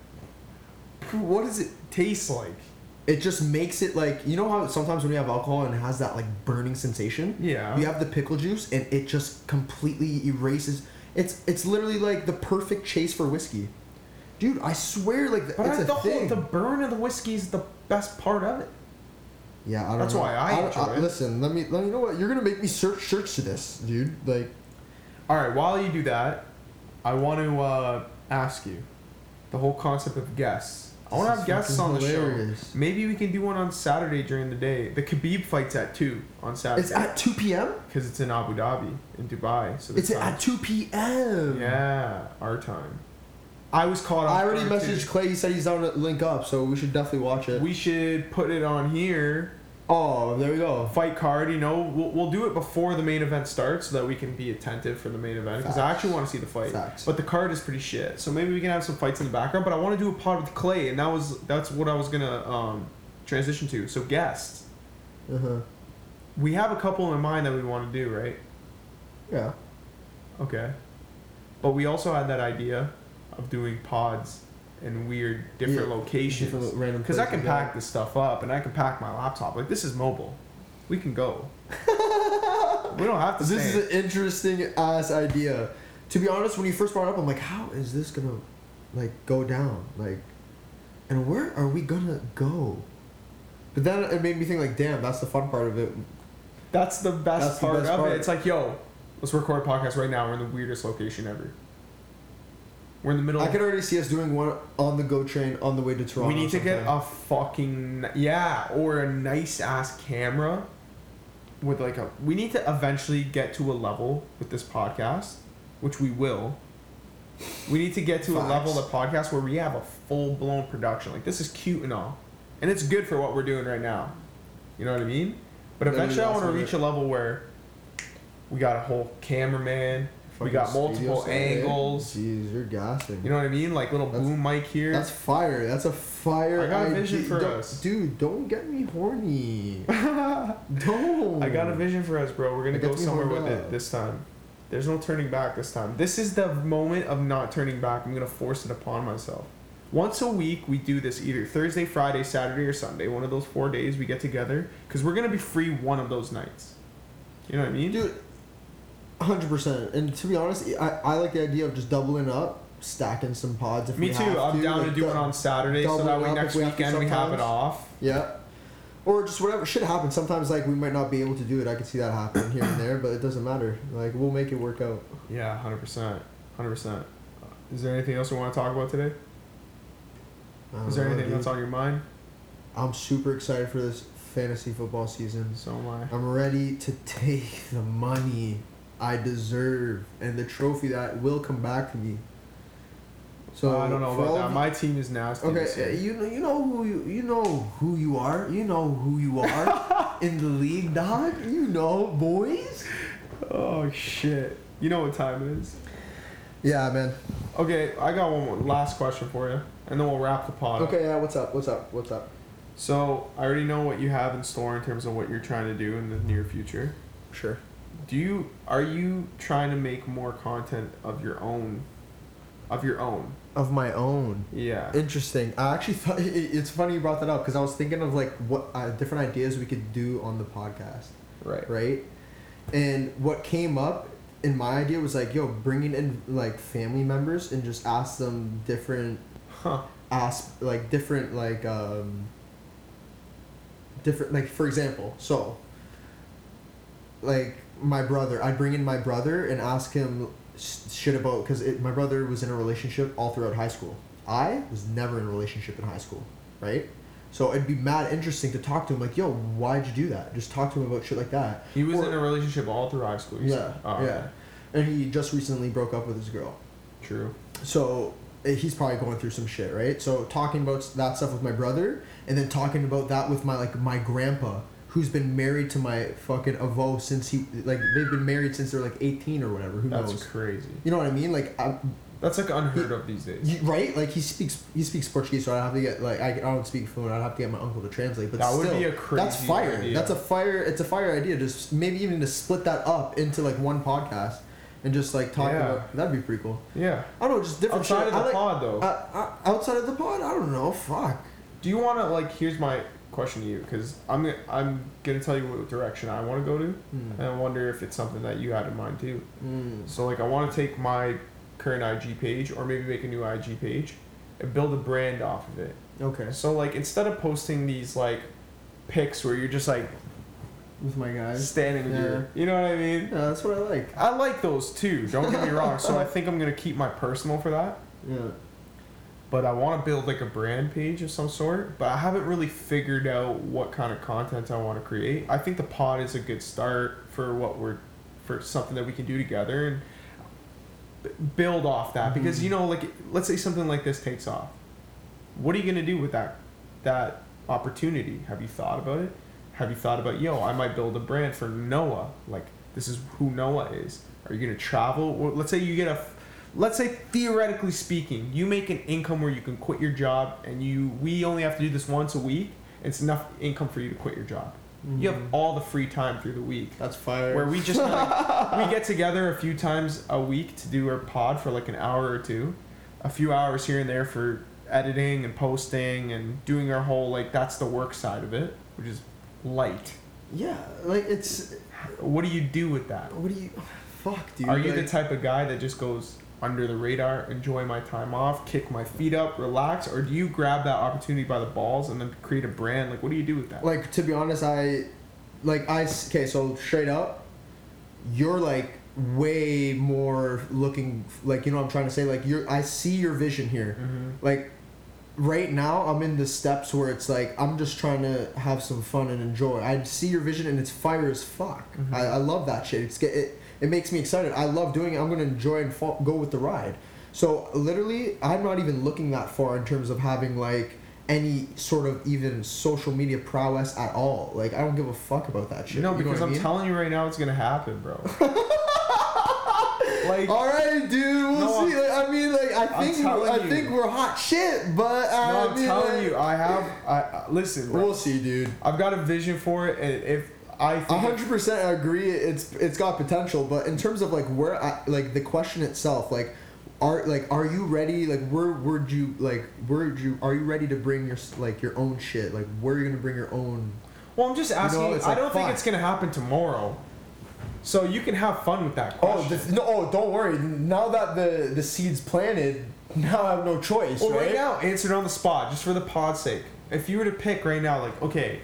Speaker 1: What does it taste like?
Speaker 2: It just makes it like you know how sometimes when you have alcohol and it has that like burning sensation.
Speaker 1: Yeah.
Speaker 2: You have the pickle juice and it just completely erases. It's it's literally like the perfect chase for whiskey, dude. I swear, like
Speaker 1: But
Speaker 2: it's
Speaker 1: I,
Speaker 2: a
Speaker 1: the whole the burn of the whiskey is the best part of it.
Speaker 2: yeah, I don't
Speaker 1: That's
Speaker 2: know.
Speaker 1: why I enjoy it.
Speaker 2: Listen, let me let me know what you're gonna make me search search to this, dude. Like,
Speaker 1: All right, while you do that, I want to uh, ask you the whole concept of guests. I want to have guests on the show. Maybe we can do one on Saturday during the day. The Khabib fight's at two on Saturday.
Speaker 2: it's at two p.m.
Speaker 1: because it's in Abu Dhabi in Dubai. So
Speaker 2: It's
Speaker 1: time-
Speaker 2: at two p.m.
Speaker 1: yeah, our time. I was caught
Speaker 2: I already messaged
Speaker 1: too.
Speaker 2: Clay. He said he's on to link up, so we should definitely watch it.
Speaker 1: We should put it on here.
Speaker 2: Oh, there we go.
Speaker 1: Fight card, you know, we'll, we'll do it before the main event starts so that we can be attentive for the main event because I actually want to see the fight.
Speaker 2: Facts.
Speaker 1: But the card is pretty shit, so maybe we can have some fights in the background. But I want to do a pod with Clay, and that was that's what I was gonna um, transition to. So guests,
Speaker 2: Uh huh.
Speaker 1: we have a couple in mind that we want to do, right?
Speaker 2: Yeah.
Speaker 1: Okay. But we also had that idea of doing pods in weird different
Speaker 2: Yeah,
Speaker 1: locations. Because I can pack this stuff up and I can pack my laptop. Like this is mobile. We can go. we don't have to.
Speaker 2: This is an interesting ass idea. To be honest, when you first brought it up, I'm like, how is this gonna, like, go down? Like, and where are we gonna go? But then it made me think, like, damn, that's the fun part of it.
Speaker 1: That's the best
Speaker 2: That's the
Speaker 1: part
Speaker 2: best
Speaker 1: of
Speaker 2: part.
Speaker 1: it. It's like, yo, let's record a podcast right now. We're in the weirdest location ever. We're in the middle.
Speaker 2: I
Speaker 1: of-
Speaker 2: can already see us doing one on the go train on the way to Toronto.
Speaker 1: we need to get a fucking yeah, or a nice ass camera with like a. We need to eventually get to a level with this podcast, which we will. We need to get to a level of the podcast where we have a full blown production. Like this is cute and all, and it's good for what we're doing right now. You know what I mean? But eventually, I want to reach a level where we got a whole cameraman. We got multiple angles.
Speaker 2: Jeez, you're gassing.
Speaker 1: You know what I mean? Like little
Speaker 2: That's-
Speaker 1: boom mic here.
Speaker 2: That's fire. That's a fire.
Speaker 1: I got a
Speaker 2: idea.
Speaker 1: vision for
Speaker 2: Don't-
Speaker 1: us.
Speaker 2: dude. Don't get me horny. don't.
Speaker 1: I got a vision for us, bro. We're gonna go somewhere with
Speaker 2: horned
Speaker 1: it this time. There's no turning back this time. This is the moment of not turning back. I'm gonna force it upon myself. Once a week, we do this either Thursday, Friday, Saturday, or Sunday. One of those four days we get together because we're gonna be free one of those nights. You know what I mean?
Speaker 2: Dude, hundred percent. And to be honest, I, I like the idea of just doubling up, stacking some pods. If
Speaker 1: Me
Speaker 2: we
Speaker 1: too.
Speaker 2: have
Speaker 1: I'm
Speaker 2: to,
Speaker 1: down
Speaker 2: like,
Speaker 1: to do it on Saturday so that way next
Speaker 2: we
Speaker 1: weekend we have it off.
Speaker 2: Yeah. Or just whatever should happen. Sometimes like we might not be able to do it. I could see that happening here and there, but it doesn't matter. Like we'll make it work out.
Speaker 1: Yeah, hundred percent, hundred percent. Is there anything else we want to talk about today? Is there
Speaker 2: know,
Speaker 1: anything
Speaker 2: dude.
Speaker 1: that's on your mind?
Speaker 2: I'm super excited for this fantasy football season.
Speaker 1: So am I.
Speaker 2: I'm ready to take the money I deserve and the trophy that will come back to me. So
Speaker 1: I don't know about that.
Speaker 2: of
Speaker 1: My team is nasty.
Speaker 2: Okay, uh, you know, you know who you, you know who you are. You know who you are in the league, dog. You know, boys.
Speaker 1: Oh shit! You know what time it is.
Speaker 2: Yeah, man.
Speaker 1: Okay, I got one more last question for you, and then we'll wrap the pod. up.
Speaker 2: Okay, yeah. What's up? What's up? What's up?
Speaker 1: So I already know what you have in store in terms of what you're trying to do in the near future.
Speaker 2: Sure.
Speaker 1: Do you are you trying to make more content of your own? Of your own.
Speaker 2: Of my own.
Speaker 1: Yeah.
Speaker 2: Interesting. I actually thought it, it's funny you brought that up because I was thinking of like what uh, different ideas we could do on the podcast,
Speaker 1: right.
Speaker 2: right? And what came up in my idea was like, yo, bringing in like family members and just ask them different
Speaker 1: Huh.
Speaker 2: ask like different like um different like for example so like my brother i'd bring in my brother and ask him shit about because my brother was in a relationship all throughout high school i was never in a relationship in high school right so it'd be mad interesting to talk to him like yo why'd you do that just talk to him about shit like that
Speaker 1: He was
Speaker 2: Or-
Speaker 1: in a relationship all through high school.
Speaker 2: yeah?
Speaker 1: Oh,
Speaker 2: yeah
Speaker 1: okay.
Speaker 2: and he just recently broke up with his girl
Speaker 1: True.
Speaker 2: so eh, he's probably going through some shit, right? So talking about that stuff with my brother, and then talking about that with my like my grandpa, who's been married to my fucking avo since he like they've been married since they're like eighteen or whatever. Who knows?
Speaker 1: That's
Speaker 2: knows?
Speaker 1: crazy.
Speaker 2: You know what I mean? Like, I,
Speaker 1: That's like unheard of these days.
Speaker 2: right? Like he speaks he speaks Portuguese, so I have to get like I, I don't speak fluent. I'd have to get my uncle to translate. But
Speaker 1: That would
Speaker 2: still,
Speaker 1: be a crazy
Speaker 2: That's fire.
Speaker 1: idea.
Speaker 2: That's a fire. It's a fire idea. Just maybe even to split that up into like one podcast and just like talk
Speaker 1: Yeah.
Speaker 2: about. That'd be pretty cool.
Speaker 1: Yeah.
Speaker 2: I don't know, just different
Speaker 1: Outside
Speaker 2: shit.
Speaker 1: of the
Speaker 2: I like-
Speaker 1: pod, though,
Speaker 2: Uh, uh, outside of the pod, I don't know. Fuck.
Speaker 1: do you want to like? Here's my question to you, because I'm gonna, I'm gonna tell you what direction I want to go to, and I wonder if it's something that you had in mind too.
Speaker 2: Mm.
Speaker 1: So like, I want to take my current IG page, or maybe make a new IG page, and build a brand off of it.
Speaker 2: Okay.
Speaker 1: So like, instead of posting these like pics where you're just like
Speaker 2: With my guys.
Speaker 1: standing with
Speaker 2: Yeah.
Speaker 1: your, you know what I mean?
Speaker 2: Yeah, that's what I like.
Speaker 1: I like those too. Don't get me wrong. So I think I'm gonna keep my personal for that.
Speaker 2: Yeah.
Speaker 1: But I want to build like a brand page of some sort. But I haven't really figured out what kind of content I want to create. I think the pod is a good start for what we're for something that we can do together and b- build off that because
Speaker 2: Mhm.
Speaker 1: you know like let's say something like this takes off. What are you gonna do with that that opportunity? Have you thought about it? Have you thought about yo? I might build a brand for Noah. Like this is who Noah is. Are you gonna travel? Or let's say you get a let's say theoretically speaking, you make an income where you can quit your job and you we only have to do this once a week. It's enough income for you to quit your job. You have
Speaker 2: Mhm.
Speaker 1: all the free time through the week.
Speaker 2: That's fire.
Speaker 1: Where we just like, we get together a few times a week to do our pod for like an hour or two, a few hours here and there for editing and posting and doing our whole like that's the work side of it, which is light.
Speaker 2: Yeah, like it's.
Speaker 1: What do you do with that?
Speaker 2: What do you? Fuck, dude.
Speaker 1: Are you the type of guy that just goes under the radar, enjoy my time off, kick my feet up, relax, or do you grab that opportunity by the balls and then create a brand? Like, what do you do with that?
Speaker 2: like to be honest, I like I, okay. So straight up, you're like way more looking like you know what I'm trying to say. Like you're, I see your vision here.
Speaker 1: Mm-hmm.
Speaker 2: like right now i'm in the steps where it's like i'm just trying to have some fun and enjoy i see your vision and it's fire as fuck
Speaker 1: Mhm.
Speaker 2: I, I love that shit it's get it, it makes me excited i love doing it i'm gonna enjoy and fall, go with the ride so literally i'm not even looking that far in terms of having like any sort of even social media prowess at all like i don't give a fuck about that shit
Speaker 1: No,
Speaker 2: you know
Speaker 1: because
Speaker 2: I
Speaker 1: I'm
Speaker 2: mean?
Speaker 1: telling you right now, it's gonna happen, bro. like,
Speaker 2: all right, dude. We'll
Speaker 1: No,
Speaker 2: see. Like, I mean, like, I think I
Speaker 1: you.
Speaker 2: think we're hot shit, but uh,
Speaker 1: no,
Speaker 2: I
Speaker 1: I'm
Speaker 2: mean,
Speaker 1: telling
Speaker 2: like-
Speaker 1: you, I have. I listen, bro.
Speaker 2: We'll see, dude.
Speaker 1: I've got a vision for it, and if I
Speaker 2: hundred percent agree. It's it's got potential, but in terms of like where, I, like the question itself, like, are like are you ready? Like where would you like where would you are you ready to bring your like your own shit? Like where are you gonna bring your own?
Speaker 1: well, I'm just asking.
Speaker 2: it's
Speaker 1: I
Speaker 2: like,
Speaker 1: don't think
Speaker 2: fuck.
Speaker 1: it's gonna happen tomorrow. So you can have fun with that
Speaker 2: Oh,
Speaker 1: question.
Speaker 2: the, no! Oh, don't worry. Now that the the seeds planted, now I have no choice,
Speaker 1: Well, right
Speaker 2: right?
Speaker 1: now, answer it on the spot, just for the pod's sake. If you were to pick right now, like, okay,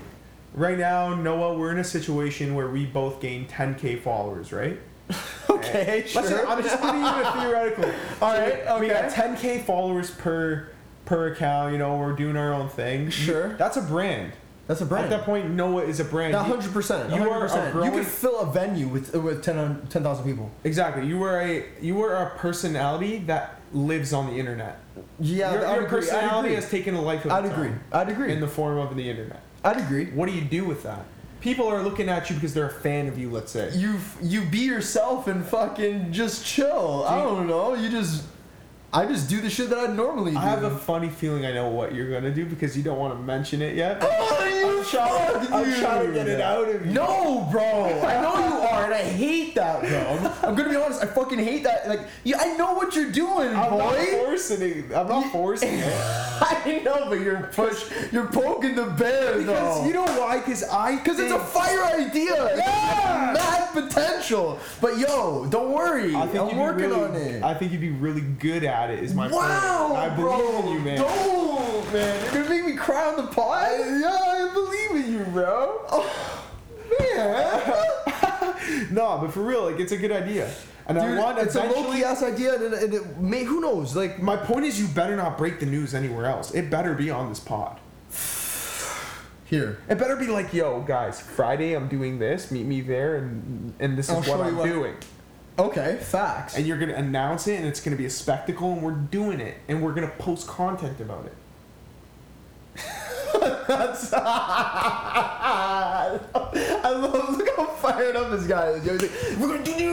Speaker 1: right now, Noah, we're in a situation where we both gain 10k followers, right?
Speaker 2: Okay, eh,
Speaker 1: Let's just-
Speaker 2: sure.
Speaker 1: I'm just putting you in a theoretical.
Speaker 2: All right,
Speaker 1: We got 10k followers per per account. You know, we're doing our own thing.
Speaker 2: Sure.
Speaker 1: That's a brand.
Speaker 2: That's a brand.
Speaker 1: At that point, Noah is a brand.
Speaker 2: A hundred percent.
Speaker 1: you are a
Speaker 2: are. You
Speaker 1: growing-
Speaker 2: could fill a venue with with 10 uh, 10,000 people.
Speaker 1: Exactly. You were a you were a personality that lives on the internet.
Speaker 2: Yeah,
Speaker 1: your your personality has taken a life of
Speaker 2: I'd
Speaker 1: its
Speaker 2: agree.
Speaker 1: own
Speaker 2: I'd agree.
Speaker 1: in the form of the internet.
Speaker 2: I'd agree.
Speaker 1: What do you do with that? people are looking at you because they're a fan of you. Let's say.
Speaker 2: You you be yourself and fucking just chill. I don't know. You just I just do the shit that I normally do.
Speaker 1: I have a funny feeling I know what you're gonna do because you don't want to mention it yet.
Speaker 2: Oh, you
Speaker 1: I'm trying, I'm trying to get it out of you.
Speaker 2: No, bro. I know you are, and I hate that, bro. I'm, I'm gonna be honest. I fucking hate that. Like, yeah, I know what you're doing,
Speaker 1: I'm not forcing it. I'm not forcing it.
Speaker 2: I know, but you're push. You're poking the bear,
Speaker 1: Because
Speaker 2: though.
Speaker 1: you know why? Because I.
Speaker 2: Because it's a
Speaker 1: think-
Speaker 2: fire idea.
Speaker 1: Yeah.
Speaker 2: mad potential. But yo, don't worry.
Speaker 1: I think
Speaker 2: I'm
Speaker 1: you'd be
Speaker 2: working
Speaker 1: really,
Speaker 2: on it.
Speaker 1: I think you'd be really good at it. Is my point.
Speaker 2: wow,
Speaker 1: I believe
Speaker 2: bro.
Speaker 1: in you, man.
Speaker 2: Don't, man. You're gonna make me cry on the pod.
Speaker 1: yeah, I believe in you, bro.
Speaker 2: Oh, man.
Speaker 1: no, but for real, like it's a good idea, and I want
Speaker 2: it's a low key ass idea, and, and it may who knows? Like,
Speaker 1: my point is, you better not break the news anywhere else. It better be on this pod.
Speaker 2: here.
Speaker 1: It better be like, yo, guys, Friday I'm doing this. Meet me there, and and this is
Speaker 2: I'll
Speaker 1: what I'm
Speaker 2: what-
Speaker 1: doing.
Speaker 2: Okay, facts.
Speaker 1: And you're gonna announce it, and it's gonna be a spectacle, and we're doing it, and we're gonna post content about it.
Speaker 2: That's. I love. Look how fired up this guy is. Yo, he's like, We're gonna do the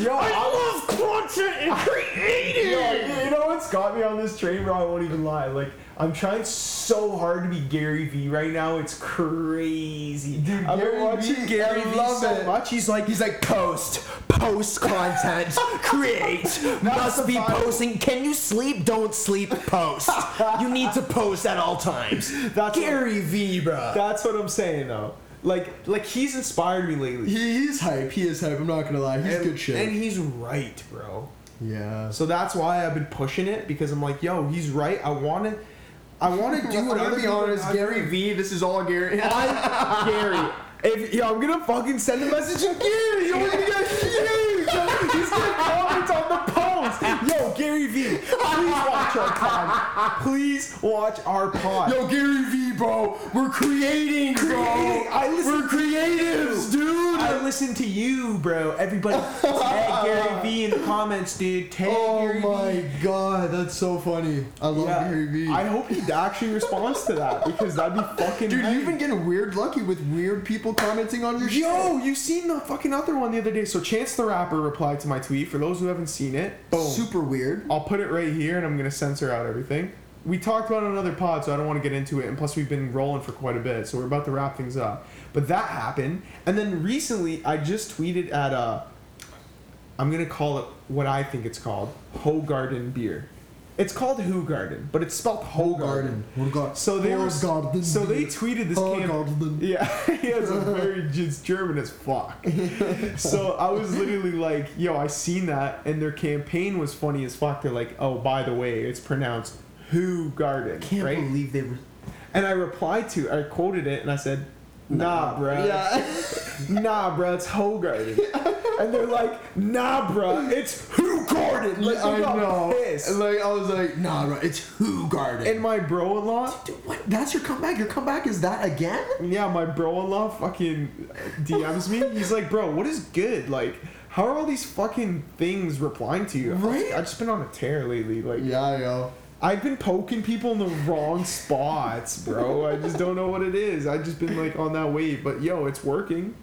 Speaker 1: Yo,
Speaker 2: I
Speaker 1: I-
Speaker 2: love content and creating.
Speaker 1: Yo, you know what's got me on this train, bro? I won't even lie. Like, I'm trying so hard to be Gary Vee right now. It's crazy.
Speaker 2: Dude,
Speaker 1: I've been
Speaker 2: Gary
Speaker 1: watching
Speaker 2: Vee,
Speaker 1: Gary
Speaker 2: I
Speaker 1: Vee
Speaker 2: love
Speaker 1: so
Speaker 2: it.
Speaker 1: much. He's like,
Speaker 2: He's like post, post content, create. Must be posting. Can you sleep? Don't sleep. Post. you need to post at all times.
Speaker 1: That's
Speaker 2: Gary Vee, bro.
Speaker 1: that's what I'm saying, though. Like, like he's inspired me lately.
Speaker 2: He he's hype. He is hype. I'm not gonna lie. He's
Speaker 1: and,
Speaker 2: good shit.
Speaker 1: And he's right, bro.
Speaker 2: yeah.
Speaker 1: So that's why I've been pushing it because I'm like, yo, he's right. I want to, I want to do
Speaker 2: it.
Speaker 1: I'm
Speaker 2: gonna be honest. Gary. V. This is all Gary.
Speaker 1: I'm Gary. If yo, I'm gonna fucking send a message to Gary. Yo, we're gonna get huge. He's gonna comment on the post. Yo, Gary Vee. Please watch our pod. Please watch our pod.
Speaker 2: Yo, Gary Vee, bro. We're creating, bro.
Speaker 1: Creating. I listen
Speaker 2: We're creatives, dude.
Speaker 1: I listen to you, bro. Everybody, tag Gary Vee in the comments, dude. Tag
Speaker 2: oh
Speaker 1: Gary
Speaker 2: my god, that's so funny. I love
Speaker 1: Yeah,
Speaker 2: Gary Vee.
Speaker 1: I hope he actually responds to that because that'd be fucking.
Speaker 2: Dude,
Speaker 1: hype.
Speaker 2: you've been getting weird lucky with weird people commenting on your
Speaker 1: Yo, you seen the fucking other one the other day? So Chance the Rapper replied to my tweet. For those who haven't seen it, boom.
Speaker 2: shit. Super weird.
Speaker 1: I'll put it right here, and I'm gonna censor out everything. We talked about it on another pod, so I don't want to get into it. And plus, we've been rolling for quite a bit, so we're about to wrap things up. But that happened, and then recently, I just tweeted at uh, I'm gonna call it what I think it's called, Ho Garden beer. It's called Hoegaarden, but it's spelled Hoegaarden.
Speaker 2: Hoegaarden.
Speaker 1: So they were, so they tweeted this camp.
Speaker 2: Hoegaarden.
Speaker 1: Yeah, he has a very just German as fuck. so I was literally like, "Yo, I seen that," and their campaign was funny as fuck. They're like, "Oh, by the way, it's pronounced Who Garden,
Speaker 2: Can't
Speaker 1: right?"
Speaker 2: believe they were.
Speaker 1: And I replied to, I quoted it, and I said, "Nah, bro.
Speaker 2: Yeah.
Speaker 1: nah, bro. it's Ho Garden." and they're like, "Nah, bruh, it's Who Garden." Like,
Speaker 2: I know.
Speaker 1: pissed.
Speaker 2: Like I was like, nah, bro, it's Who Garden.
Speaker 1: And my bro-in-law,
Speaker 2: Dude, what? That's your comeback. Your comeback is that again?
Speaker 1: Yeah, my bro-in-law fucking DMs me. He's like, bro, what is good? Like, how are all these fucking things replying to you?
Speaker 2: Right?
Speaker 1: I've just been on a tear lately. Like,
Speaker 2: Yeah, yo.
Speaker 1: I've been poking people in the wrong spots, bro. I just don't know what it is. I've just been like on that wave. But yo, it's working.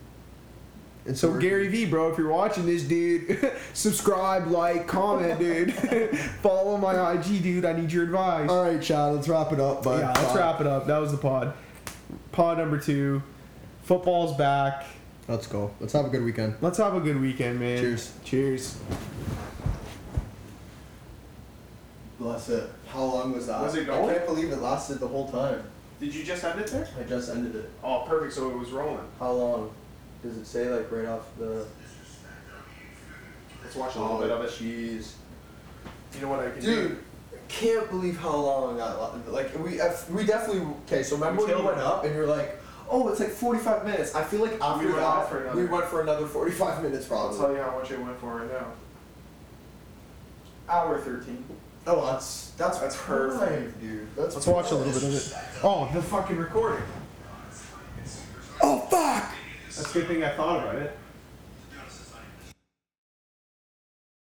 Speaker 2: And
Speaker 1: So
Speaker 2: working.
Speaker 1: Gary Vee, bro, if you're watching this, dude, subscribe, like, comment, dude. Follow my IG, dude. I need your advice.
Speaker 2: All right, Chad. Let's wrap it up. Bud.
Speaker 1: yeah, let's wrap it up. That was the pod. Pod number two. Football's back.
Speaker 2: Let's go. Let's have a good weekend.
Speaker 1: Let's have a good weekend, man.
Speaker 2: Cheers.
Speaker 1: Cheers.
Speaker 2: Bless it. How long was that?
Speaker 1: Was it going?
Speaker 2: I can't believe it lasted the whole time.
Speaker 1: Did you just end it there?
Speaker 2: I just ended it.
Speaker 1: Oh, perfect. So it was rolling.
Speaker 2: How long? Does it say like right off the?
Speaker 1: Let's watch a little oh, bit of it.
Speaker 2: Jeez.
Speaker 1: You know what I can do?
Speaker 2: Dude, can't believe how long that like we uh, we definitely okay. So remember
Speaker 1: We
Speaker 2: when you went up and you're like, oh, it's like 45 minutes. I feel like after
Speaker 1: went
Speaker 2: that
Speaker 1: another-
Speaker 2: we went for another 45 minutes probably.
Speaker 1: I'll tell you how much it went for right now. Hour 13.
Speaker 2: Oh, that's that's
Speaker 1: That's perfect,
Speaker 2: dude. That's
Speaker 1: Let's watch a little bit of it. Oh, the fucking recording.
Speaker 2: Oh fuck!
Speaker 1: That's a good thing I thought about it.